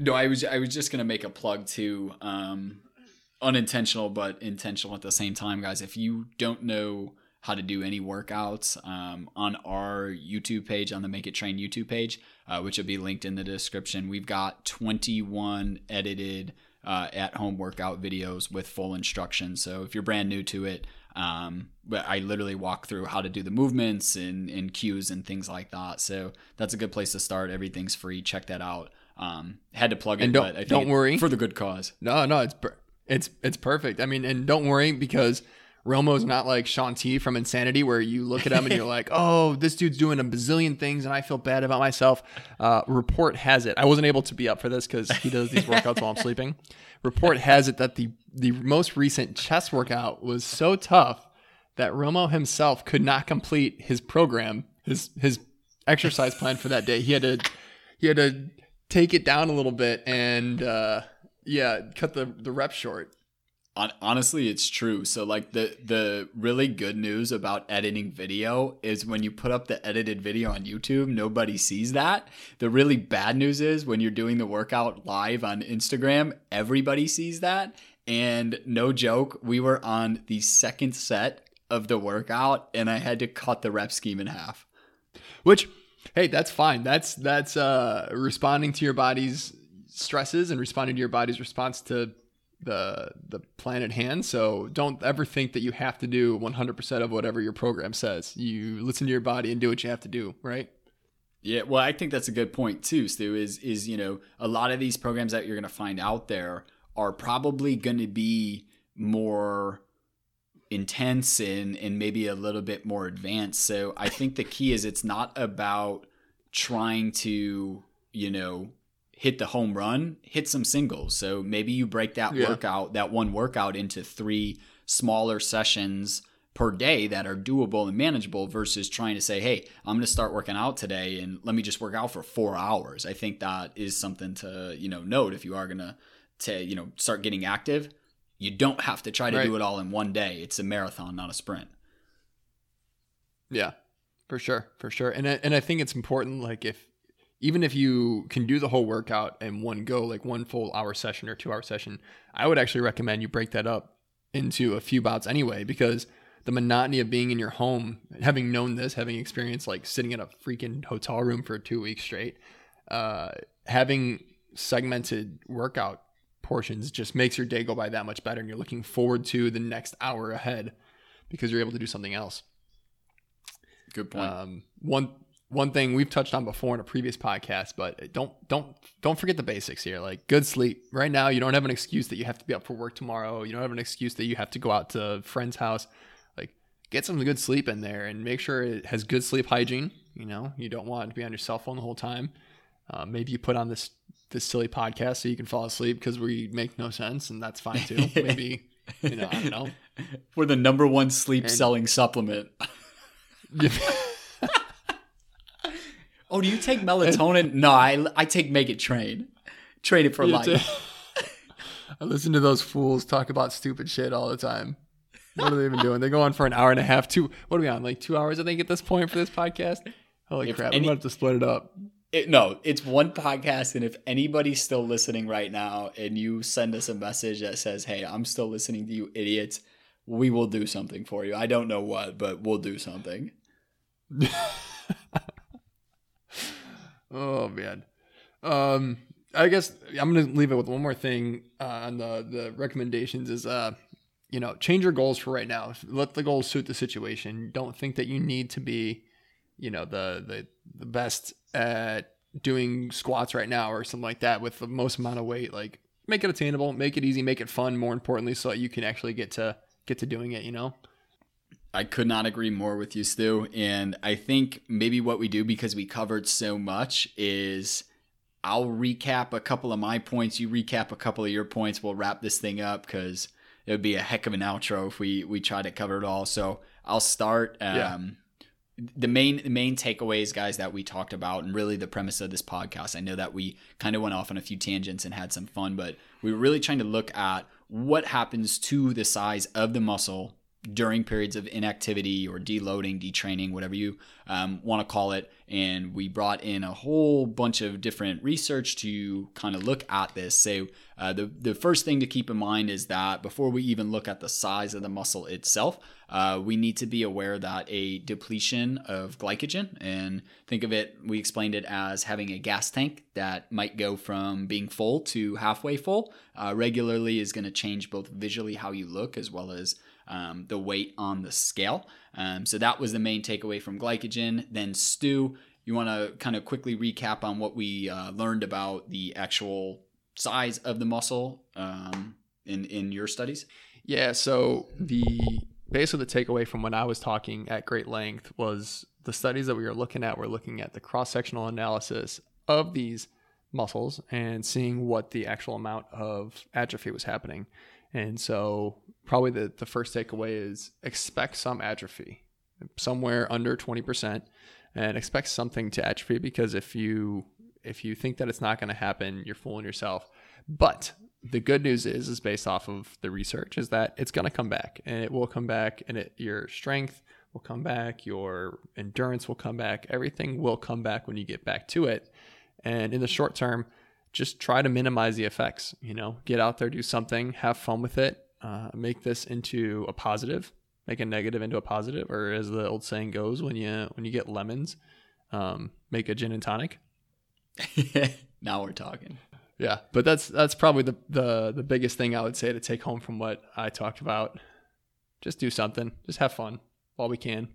No, I was I was just gonna make a plug to um, unintentional but intentional at the same time, guys. If you don't know how to do any workouts um, on our YouTube page, on the Make It Train YouTube page, uh, which will be linked in the description. We've got 21 edited uh, at home workout videos with full instructions. So if you're brand new to it, um, but I literally walk through how to do the movements and, and cues and things like that. So that's a good place to start. Everything's free. Check that out. Um, had to plug it, don't- but I think don't worry. for the good cause. No, no, it's per- it's it's perfect. I mean, and don't worry because Romo's not like Shaun T from Insanity, where you look at him and you're like, "Oh, this dude's doing a bazillion things, and I feel bad about myself." Uh, report has it. I wasn't able to be up for this because he does these workouts while I'm sleeping. Report has it that the the most recent chest workout was so tough that Romo himself could not complete his program, his his exercise plan for that day. He had to he had to take it down a little bit and uh, yeah, cut the the rep short. Hon- honestly it's true. So like the the really good news about editing video is when you put up the edited video on youtube nobody sees that. The really bad news is when you're doing the workout live on instagram everybody sees that. And no joke we were on the second set of the workout and i had to cut the rep scheme in half. Which, hey, that's fine. That's that's uh, responding to your body's stresses and responding to your body's response to the the plan at hand. So don't ever think that you have to do 100% of whatever your program says. You listen to your body and do what you have to do, right? Yeah, well, I think that's a good point too, Stu. Is is you know a lot of these programs that you're going to find out there are probably going to be more intense and and maybe a little bit more advanced. So I think the key is it's not about trying to you know hit the home run, hit some singles. So maybe you break that Yeah. workout, that one workout into three smaller sessions per day that are doable and manageable versus trying to say, hey, I'm going to start working out today and let me just work out for four hours. I think that is something to, you know, note if you are going to, to, you know, start getting active. You don't have to try to do it all in one day. It's a marathon, not a sprint. Yeah, for sure, for sure. And I, and I think it's important. Like if even if you can do the whole workout in one go, like one full hour session or two hour session, I would actually recommend you break that up into a few bouts anyway, because the monotony of being in your home, having known this, having experienced like sitting in a freaking hotel room for two weeks straight, uh, having segmented workout portions just makes your day go by that much better, and you're looking forward to the next hour ahead because you're able to do something else. Good point. Um, one one thing we've touched on before in a previous podcast, but don't don't don't forget the basics here. Like good sleep. Right now, you don't have an excuse that you have to be up for work tomorrow. You don't have an excuse that you have to go out to a friend's house. Like get some good sleep in there and make sure it has good sleep hygiene. You know, you don't want to be on your cell phone the whole time. Uh, maybe you put on this this silly podcast so you can fall asleep because we make no sense, and that's fine too. Maybe you know I don't know. We're the number one sleep And- selling supplement. Oh, do you take melatonin? no, I, I take Make It Train. Train it for You life. I listen to those fools talk about stupid shit all the time. What are they even doing? They go on for an hour and a half. Two. What are we on? Like two hours, I think, at this point for this podcast. Holy If crap! any- I'm about to split it up. It, no, it's one podcast, and if anybody's still listening right now, and you send us a message that says, "Hey, I'm still listening to you, idiots," we will do something for you. I don't know what, but we'll do something. Oh man. Um, I guess I'm gonna leave it with one more thing uh, on the the recommendations. Is uh, you know, change your goals for right now. Let the goals suit the situation. Don't think that you need to be, you know, the the the best at doing squats right now or something like that with the most amount of weight. Like, make it attainable, make it easy, make it fun. More importantly, so that you can actually get to get to doing it. You know. I could not agree more with you, Stu. And I think maybe what we do because we covered so much is I'll recap a couple of my points, you recap a couple of your points. We'll wrap this thing up because it would be a heck of an outro if we we try to cover it all. So I'll start. Um, Yeah. The main the main takeaways, guys, that we talked about, and really the premise of this podcast. I know that we kind of went off on a few tangents and had some fun, but we were really trying to look at what happens to the size of the muscle during periods of inactivity or deloading, detraining, whatever you um, want to call it. And we brought in a whole bunch of different research to kind of look at this. So, uh, the, the first thing to keep in mind is that before we even look at the size of the muscle itself, uh, we need to be aware that a depletion of glycogen, and think of it, we explained it as having a gas tank that might go from being full to halfway full, uh, regularly is going to change both visually how you look as well as um, the weight on the scale. Um, so that was the main takeaway from glycogen. Then Stu, you want to kind of quickly recap on what we uh, learned about the actual size of the muscle um, in in your studies? Yeah. So the basically the takeaway from when I was talking at great length was the studies that we were looking at. We're looking at the cross sectional analysis of these muscles and seeing what the actual amount of atrophy was happening. And so, probably the, the first takeaway is expect some atrophy, somewhere under 20%, and expect something to atrophy because if you if you think that it's not going to happen, you're fooling yourself. But the good news is is based off of the research is that it's going to come back and it will come back and it, your strength will come back, your endurance will come back, everything will come back when you get back to it. And in the short term, just try to minimize the effects. You know, get out there, do something, have fun with it, uh, make this into a positive, make a negative into a positive, or as the old saying goes, when you when you get lemons, um, make a gin and tonic. now we're talking. Yeah, but that's that's probably the, the the biggest thing I would say to take home from what I talked about. Just do something. Just have fun while we can.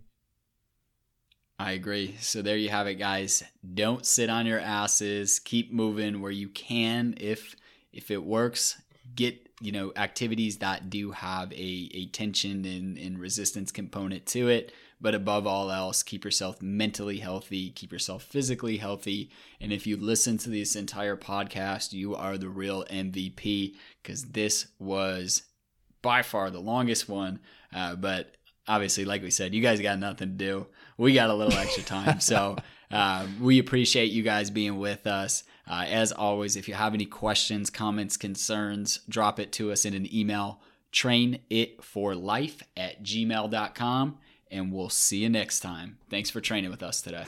I agree. So there you have it, guys. Don't sit on your asses. Keep moving where you can. If if it works, get you know activities that do have a, a tension and, and resistance component to it. But above all else, keep yourself mentally healthy, keep yourself physically healthy. And if you listen to this entire podcast, you are the real MVP because this was by far the longest one. Uh, but obviously, like we said, you guys got nothing to do. We got a little extra time. so uh, we appreciate you guys being with us. Uh, as always, if you have any questions, comments, concerns, drop it to us in an email trainitforlife at gmail.com. And we'll see you next time. Thanks for training with us today.